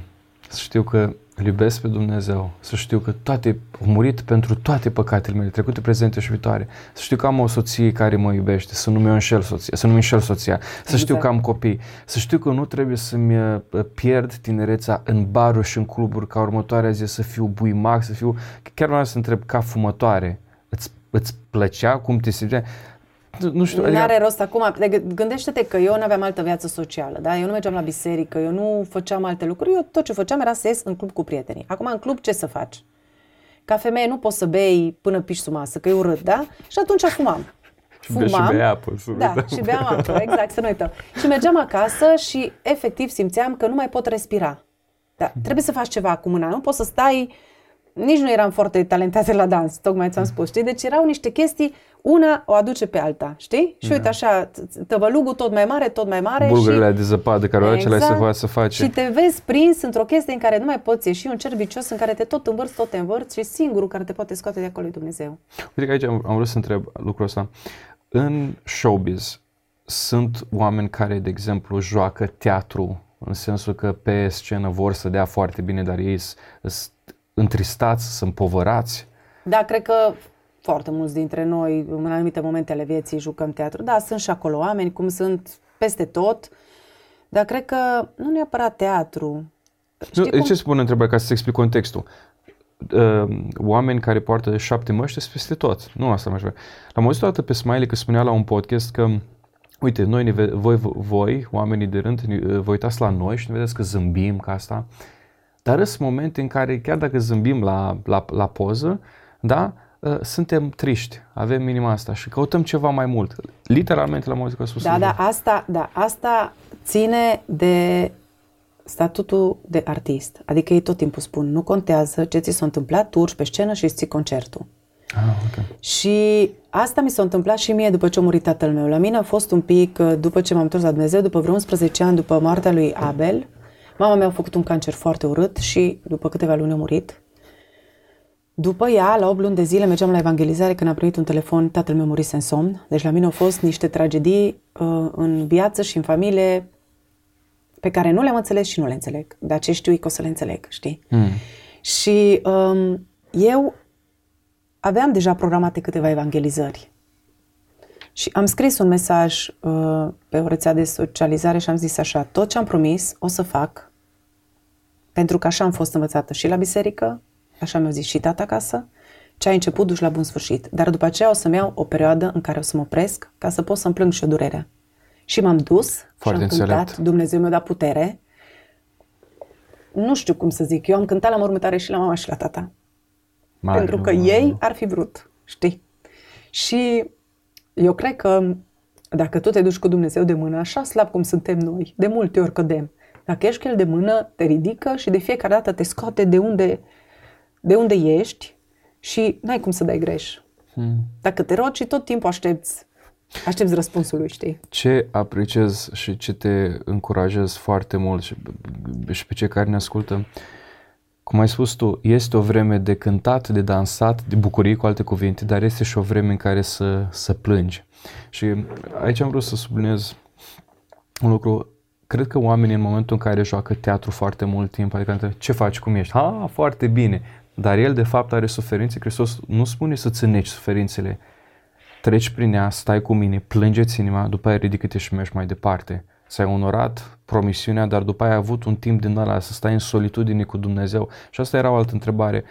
Să știu că îl iubesc pe Dumnezeu, să știu că toate, au murit pentru toate păcatele mele, trecute, prezente și viitoare, să știu că am o soție care mă iubește, să nu mi înșel soția, să nu mi înșel soția, să exact. știu că am copii, să știu că nu trebuie să-mi uh, pierd tinerețea în baruri și în cluburi, ca următoarea zi să fiu buimac, să fiu, chiar vreau să întreb, ca fumătoare, îți, îți plăcea cum te simțeai? Nu știu. Nu adică... are rost acum. Gândește-te că eu nu aveam altă viață socială, da? Eu nu mergeam la biserică, eu nu făceam alte lucruri. Eu tot ce făceam era să ies în club cu prietenii. Acum în club ce să faci? Ca femeie nu poți să bei până piși sub masă, că e urât, da? Și atunci fumam. Și Fumam, și bea apă. Să da, și beam apă, exact, să nu uităm. Și mergeam acasă și efectiv simțeam că nu mai pot respira. Da, trebuie să faci ceva cu mâna, nu poți să stai nici nu eram foarte talentate la dans, tocmai ți-am spus, știi? Deci erau niște chestii, una o aduce pe alta, știi? Și da. uite așa, tăvălugul tot mai mare, tot mai mare. Bulgurile și... de zăpadă care exact, le să poate să faci. Și te vezi prins într-o chestie în care nu mai poți ieși, un cer vicios în care te tot învârți, tot te învârți și singurul care te poate scoate de acolo e Dumnezeu. Uite că aici am, am vrut să întreb lucrul ăsta. În showbiz sunt oameni care, de exemplu, joacă teatru în sensul că pe scenă vor să dea foarte bine, dar ei sunt întristați, sunt povărați? Da, cred că foarte mulți dintre noi, în anumite momente ale vieții, jucăm teatru. Da, sunt și acolo oameni, cum sunt peste tot, dar cred că nu neapărat teatru. Știi nu, cum? Ce spun întrebarea ca să explic contextul? Uh, oameni care poartă șapte măști sunt peste tot. Nu asta mai L-am auzit o dată pe Smiley că spunea la un podcast că Uite, noi, ne, voi, voi, oamenii de rând, vă uitați la noi și ne vedeți că zâmbim ca asta. Dar sunt momente în care, chiar dacă zâmbim la, la, la poză, da, ă, suntem triști, avem minima asta și căutăm ceva mai mult. Literalmente la muzică sus. Da, da, asta, da, asta ține de statutul de artist. Adică ei tot timpul spun, nu contează ce ți s-a întâmplat, tu urci pe scenă și îți ții concertul. Ah, okay. Și asta mi s-a întâmplat și mie după ce a murit tatăl meu. La mine a fost un pic, după ce m-am întors la Dumnezeu, după vreo 11 ani după moartea lui Abel, Mama mea a făcut un cancer foarte urât și după câteva luni a murit. După ea, la 8 luni de zile, mergeam la evangelizare când a primit un telefon, tatăl meu murise în somn. Deci la mine au fost niște tragedii uh, în viață și în familie pe care nu le-am înțeles și nu le înțeleg. Dar ce știu e că o să le înțeleg, știi? Mm. Și um, eu aveam deja programate câteva evangelizări. Și am scris un mesaj uh, pe o rețea de socializare și am zis așa, tot ce am promis o să fac, pentru că așa am fost învățată și la biserică, așa mi-au zis și tata acasă, ce ai început duci la bun sfârșit. Dar după aceea o să-mi iau o perioadă în care o să mă opresc ca să pot să-mi plâng și o durerea. Și m-am dus Foarte și am înțelept. cântat, Dumnezeu mi-a dat putere. Nu știu cum să zic, eu am cântat la mormântare și la mama și la tata. Mare, pentru că mare. ei ar fi vrut, știi? Și eu cred că dacă tu te duci cu Dumnezeu de mână, așa slab cum suntem noi, de multe ori cădem. Dacă ești cu El de mână, te ridică și de fiecare dată te scoate de unde, de unde ești și n-ai cum să dai greș. Hmm. Dacă te rogi și tot timpul aștepți, aștepți răspunsul lui, știi? Ce apreciez și ce te încurajez foarte mult și, și pe cei care ne ascultă, cum ai spus tu, este o vreme de cântat, de dansat, de bucurie cu alte cuvinte, dar este și o vreme în care să, să plângi. Și aici am vrut să subliniez un lucru. Cred că oamenii în momentul în care joacă teatru foarte mult timp, adică ce faci, cum ești? Ha, foarte bine. Dar el de fapt are suferințe. Hristos nu spune să-ți înneci suferințele. Treci prin ea, stai cu mine, plângeți inima, după aia ridică-te și mergi mai departe ți-ai onorat promisiunea, dar după aia ai avut un timp din ăla să stai în solitudine cu Dumnezeu. Și asta era o altă întrebare.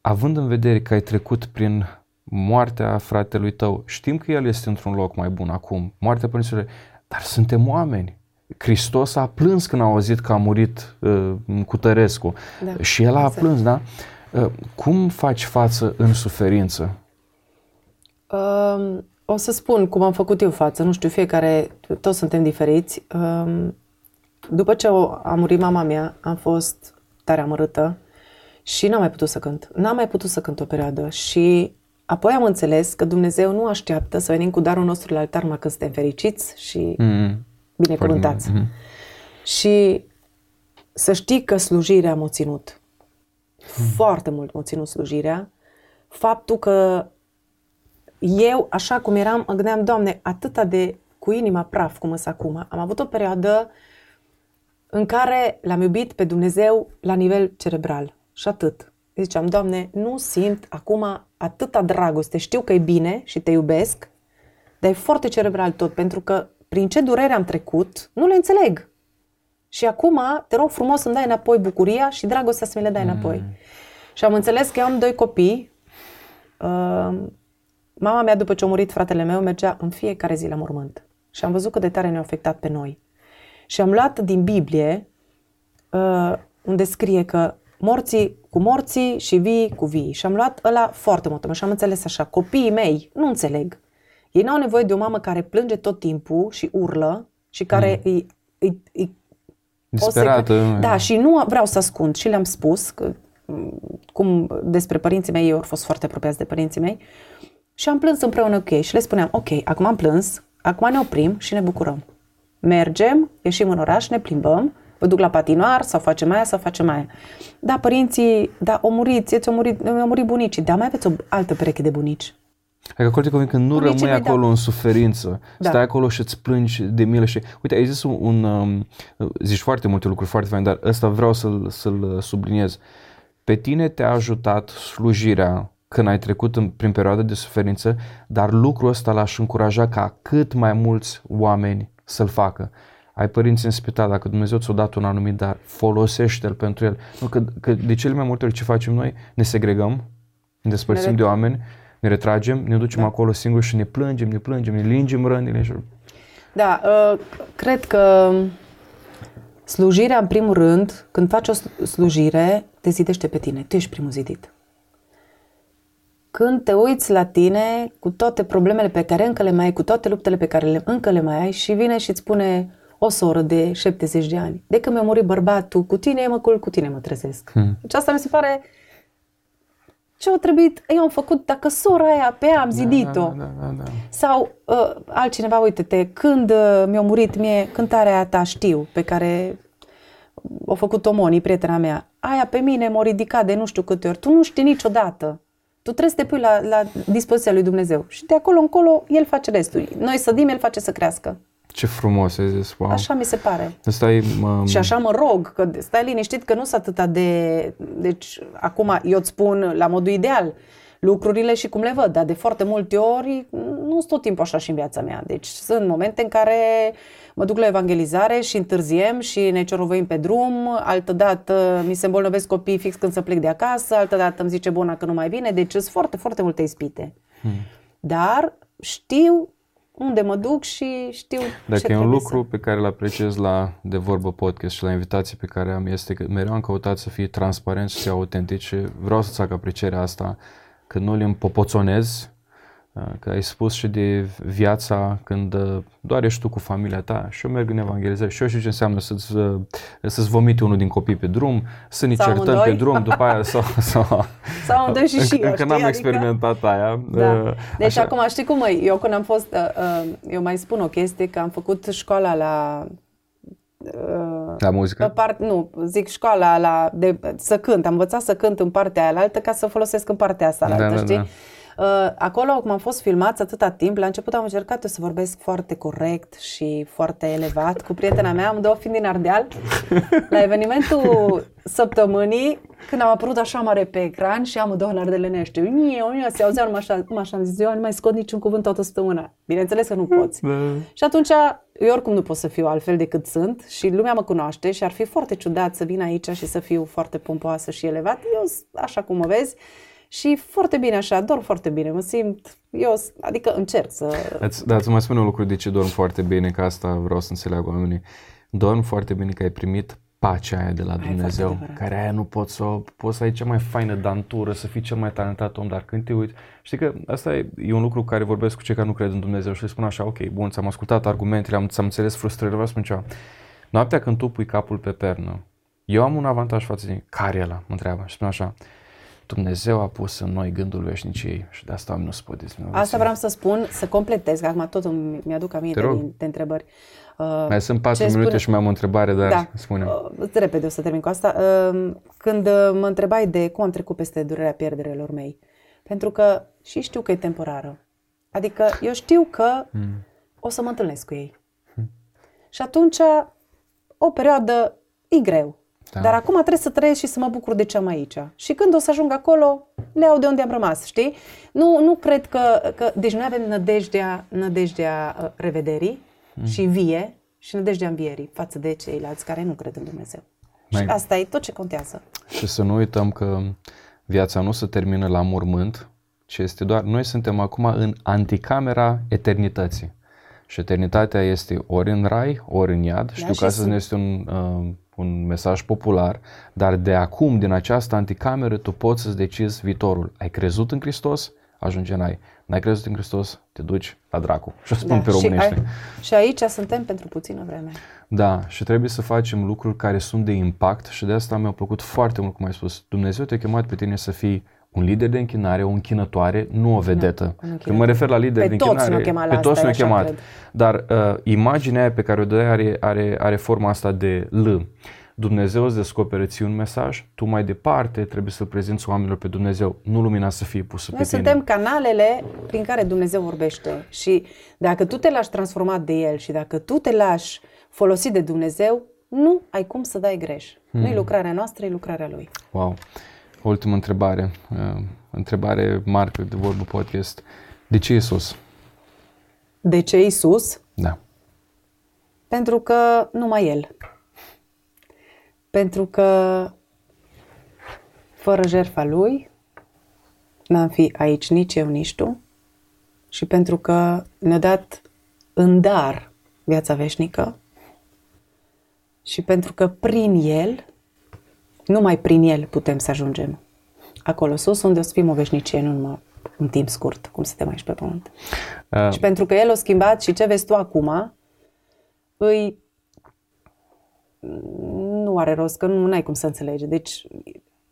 având în vedere că ai trecut prin moartea fratelui tău, știm că el este într-un loc mai bun acum, moartea părinților, dar suntem oameni. Hristos a plâns când a auzit că a murit uh, Cutărescu da, și el a exact. plâns, da? Uh, cum faci față în suferință? Um, o să spun cum am făcut eu față, nu știu, fiecare, toți suntem diferiți. Um, după ce a murit mama mea, am fost tare amărâtă și n-am mai putut să cânt. N-am mai putut să cânt o perioadă și apoi am înțeles că Dumnezeu nu așteaptă să venim cu darul nostru la altar numai când suntem fericiți și mm-hmm. binecuvântați. Mm-hmm. Și să știi că slujirea m-a ținut. Mm. Foarte mult m-a ținut slujirea. Faptul că eu, așa cum eram, mă gândeam, Doamne, atâta de cu inima praf cum sunt acum. Am avut o perioadă în care l-am iubit pe Dumnezeu la nivel cerebral. Și atât. Ziceam, Doamne, nu simt acum atâta dragoste. Știu că e bine și te iubesc, dar e foarte cerebral tot, pentru că prin ce durere am trecut, nu le înțeleg. Și acum, te rog frumos să-mi dai înapoi bucuria și dragostea să mi le dai înapoi. Mm. Și am înțeles că eu am doi copii. Uh, mama mea, după ce a murit fratele meu, mergea în fiecare zi la mormânt. Și am văzut cât de tare ne-a afectat pe noi. Și am luat din Biblie, uh, unde scrie că morții cu morții și vii cu vii. Și am luat ăla foarte mult și am înțeles așa, copiii mei nu înțeleg. Ei n-au nevoie de o mamă care plânge tot timpul și urlă și care mm. îi, îi, îi Disperată. Da, și nu vreau să ascund și le-am spus că, cum despre părinții mei, eu au fost foarte apropiați de părinții mei și am plâns împreună cu ei și le spuneam, ok, acum am plâns, acum ne oprim și ne bucurăm. Mergem, ieșim în oraș, ne plimbăm, vă duc la patinoar sau facem aia sau facem aia. Da, părinții, da, o murit, ți-o murit, au murit bunicii, da, mai aveți o altă pereche de bunici. Adică acolo te convin că nu Bunicii rămâi acolo da. în suferință, da. stai acolo și îți plângi de milă și... Uite, ai zis un, un um, zici foarte multe lucruri foarte faine, dar ăsta vreau să-l, să-l subliniez. Pe tine te-a ajutat slujirea când ai trecut în, prin perioada de suferință, dar lucrul ăsta l-aș încuraja ca cât mai mulți oameni să-l facă ai părinți în spital, dacă Dumnezeu ți-a dat un anumit dar, folosește-l pentru el. Nu, că, că de cele mai multe ori ce facem noi, ne segregăm, ne despărțim ne de oameni, ne retragem, ne ducem da. acolo singuri și ne plângem, ne plângem, ne lingem rănile. Și... Da, uh, cred că slujirea, în primul rând, când faci o slujire, te zidește pe tine. Tu ești primul zidit. Când te uiți la tine cu toate problemele pe care încă le mai ai, cu toate luptele pe care le, încă le mai ai și vine și îți spune o soră de 70 de ani. De când mi-a murit bărbatul, cu tine mă culc, cu tine mă trezesc. Hmm. Deci asta mi se pare ce au trebuit, eu am făcut, dacă sora aia pe ea am da, zidit-o. Da, da, da, da, da. Sau uh, altcineva, uite-te, când uh, mi-a murit mie cântarea aia ta știu, pe care a făcut Omoni, prietena mea, aia pe mine m-a ridicat de nu știu câte ori, tu nu știi niciodată. Tu trebuie să te pui la, la dispoziția lui Dumnezeu. Și de acolo încolo, El face restul. Noi sădim, El face să crească. Ce frumos ai zis, wow. Așa mi se pare. Stai, mă... Și așa mă rog, că stai liniștit că nu sunt atâta de... Deci, acum eu îți spun la modul ideal lucrurile și cum le văd, dar de foarte multe ori nu sunt tot timpul așa și în viața mea. Deci sunt momente în care mă duc la evangelizare și întârziem și ne cerovăim pe drum, altă dată mi se îmbolnăvesc copiii fix când să plec de acasă, altă dată îmi zice bona că nu mai vine, deci sunt foarte, foarte multe ispite. Hmm. Dar știu unde mă duc și știu Dacă ce e un lucru să... pe care îl apreciez la De Vorbă Podcast și la invitații pe care am este că mereu am căutat să fie transparent și să fie autentic și vreau să-ți fac aprecierea asta că nu le împopoțonez Uh, că ai spus și de viața când uh, doar ești tu cu familia ta și eu merg în evangelizare și eu știu ce înseamnă să-ți, uh, să-ți vomite unul din copii pe drum, să ne sau certăm amândoi. pe drum, după aia sau... Sau, sau amândoi și și eu, Încă n-am adică... experimentat aia. Da. Deci așa. acum știi cum e, eu când am fost, eu mai spun o chestie, că am făcut școala la la muzică? Pe part, nu, zic școala la, de, să cânt. Am învățat să cânt în partea aia altă ca să folosesc în partea asta altă, da, da, știi? Da. Uh, acolo, cum am fost filmați atâta timp, la început am încercat eu să vorbesc foarte corect și foarte elevat cu prietena mea, am două fiind din Ardeal, la evenimentul săptămânii, când am apărut așa mare pe ecran și am două în ardelenește. Niu, niu, se auzea numai așa, numai așa, am zis, eu nu mai scot niciun cuvânt toată săptămâna. Bineînțeles că nu poți. Da. Și atunci, eu oricum nu pot să fiu altfel decât sunt și lumea mă cunoaște și ar fi foarte ciudat să vin aici și să fiu foarte pompoasă și elevat. Eu, așa cum mă vezi, și foarte bine așa, dorm foarte bine, mă simt, eu, adică încerc să... Ați, da, îți mai spune un lucru de ce dorm foarte bine, că asta vreau să înțeleg oamenii. Dorm foarte bine că ai primit pacea aia de la Dumnezeu, care aia nu poți să o, poți să ai cea mai faină dantură, să fii cel mai talentat om, dar când te uiți, știi că asta e, e un lucru care vorbesc cu cei care nu cred în Dumnezeu și le spun așa, ok, bun, ți-am ascultat argumentele, am, ți-am înțeles frustrările, vreau să spun ceva. Noaptea când tu pui capul pe pernă, eu am un avantaj față de care e ăla, mă întreabă și spun așa, Dumnezeu a pus în noi gândul veșniciei și de asta oamenii nu se pot Asta vreau să spun, să completez, că acum tot mi-aduc aminte de, de întrebări. Uh, mai sunt patru minute spune... și mai am o întrebare, dar da. spune uh, Repede o să termin cu asta. Uh, când uh, mă întrebai de cum am trecut peste durerea pierderilor mei, pentru că și știu că e temporară. Adică eu știu că hmm. o să mă întâlnesc cu ei. Hmm. Și atunci o perioadă e greu. Da. Dar acum trebuie să trăiesc și să mă bucur de ce am aici. Și când o să ajung acolo, le iau de unde am rămas, știi? Nu, nu cred că, că... Deci noi avem nădejdea, nădejdea uh, revederii mm. și vie și nădejdea învierii față de ceilalți care nu cred în Dumnezeu. Mai... Și asta e tot ce contează. Și să nu uităm că viața nu se termină la mormânt, ci este doar... Noi suntem acum în anticamera eternității. Și eternitatea este ori în rai, ori în iad. Da, Știu că astăzi nu este un... Uh, un mesaj popular, dar de acum, din această anticameră, tu poți să-ți decizi viitorul. Ai crezut în Hristos? Ajunge în ai. N-ai crezut în Hristos? Te duci la dracu. Și o spun da, pe românește. Și, ai, și aici suntem pentru puțină vreme. Da, și trebuie să facem lucruri care sunt de impact și de asta mi-a plăcut foarte mult, cum ai spus. Dumnezeu te-a chemat pe tine să fii un lider de închinare, o închinătoare, nu o vedetă. Nu, Când mă refer la lider pe de închinare, pe toți ne-a chemat. Cred. Dar uh, imaginea aia pe care o dă are, are, are forma asta de L. Dumnezeu îți descoperă ție un mesaj, tu mai departe trebuie să-L prezinți oamenilor pe Dumnezeu, nu lumina să fie pusă Noi pe tine. suntem canalele prin care Dumnezeu vorbește și dacă tu te lași transformat de El și dacă tu te lași folosit de Dumnezeu, nu ai cum să dai greș. Hmm. Nu e lucrarea noastră, e lucrarea Lui. Wow! Ultimă întrebare, uh, întrebare marcă de vorbă podcast. De ce Isus? De ce Isus? Da. Pentru că numai El. Pentru că fără jertfa Lui n-am fi aici nici eu, nici tu. Și pentru că ne-a dat în dar viața veșnică și pentru că prin El numai prin el putem să ajungem acolo sus, unde o să fim o veșnicie, nu numai un timp scurt, cum suntem aici pe pământ. Uh. Și pentru că el o schimbat și ce vezi tu acum, îi nu are rost, că nu ai cum să înțelegi. Deci,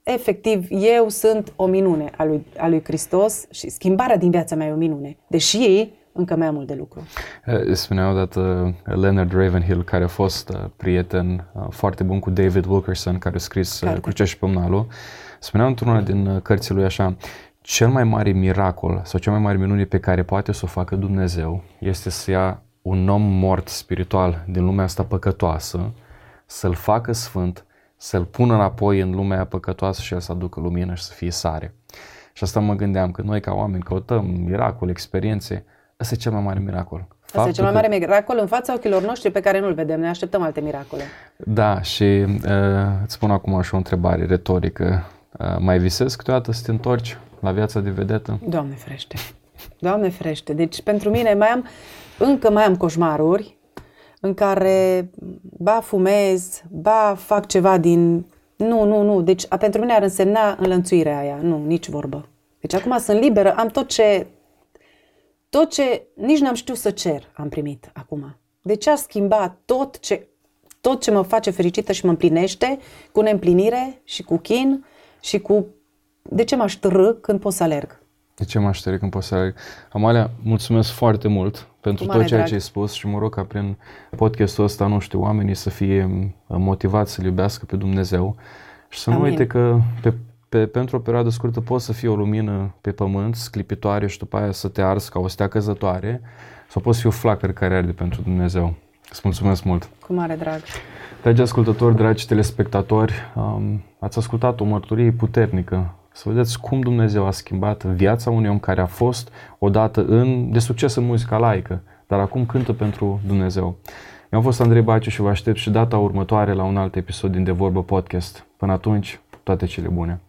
efectiv, eu sunt o minune a lui, a lui Hristos și schimbarea din viața mea e o minune. Deși încă mai am mult de lucru. Eh, spunea odată uh, Leonard Ravenhill, care a fost uh, prieten uh, foarte bun cu David Wilkerson, care a scris Carte. Crucea și Pămnalul, spunea într-una din cărțile lui așa, cel mai mare miracol sau cea mai mare minune pe care poate să o facă Dumnezeu este să ia un om mort spiritual din lumea asta păcătoasă, să-l facă sfânt, să-l pună înapoi în lumea păcătoasă și el să aducă lumină și să fie sare. Și asta mă gândeam, că noi ca oameni căutăm miracole, experiențe, Asta e cel mai mare miracol. Asta e cel mai mare miracol în fața ochilor noștri pe care nu-l vedem. Ne așteptăm alte miracole. Da, și uh, îți spun acum și o întrebare retorică. Uh, mai visezi câteodată să te întorci la viața de vedetă? Doamne frește! Doamne frește! Deci pentru mine mai am, încă mai am coșmaruri în care ba fumez, ba fac ceva din... Nu, nu, nu. Deci a, pentru mine ar însemna înlănțuirea aia. Nu, nici vorbă. Deci acum sunt liberă, am tot ce tot ce nici n-am știut să cer, am primit acum. De ce a schimbat tot ce, tot ce mă face fericită și mă împlinește cu neîmplinire și cu chin și cu... De ce m-aș târâ când pot să alerg? De ce m-aș târâ când pot să alerg? Amalia, mulțumesc foarte mult pentru tot ceea drag. ce ai spus și mă rog ca prin podcastul ăsta, nu știu, oamenii să fie motivați să-L iubească pe Dumnezeu și să Amin. nu uite că pe pe, pentru o perioadă scurtă poți să fie o lumină pe pământ, sclipitoare și după aia să te arzi ca o stea căzătoare sau poți fi o flacără care arde pentru Dumnezeu. Îți mulțumesc mult! Cu mare drag! Dragi ascultători, dragi telespectatori, um, ați ascultat o mărturie puternică să vedeți cum Dumnezeu a schimbat viața unui om care a fost odată în, de succes în muzica laică, dar acum cântă pentru Dumnezeu. Eu am fost Andrei Baciu și vă aștept și data următoare la un alt episod din De Vorbă Podcast. Până atunci, toate cele bune!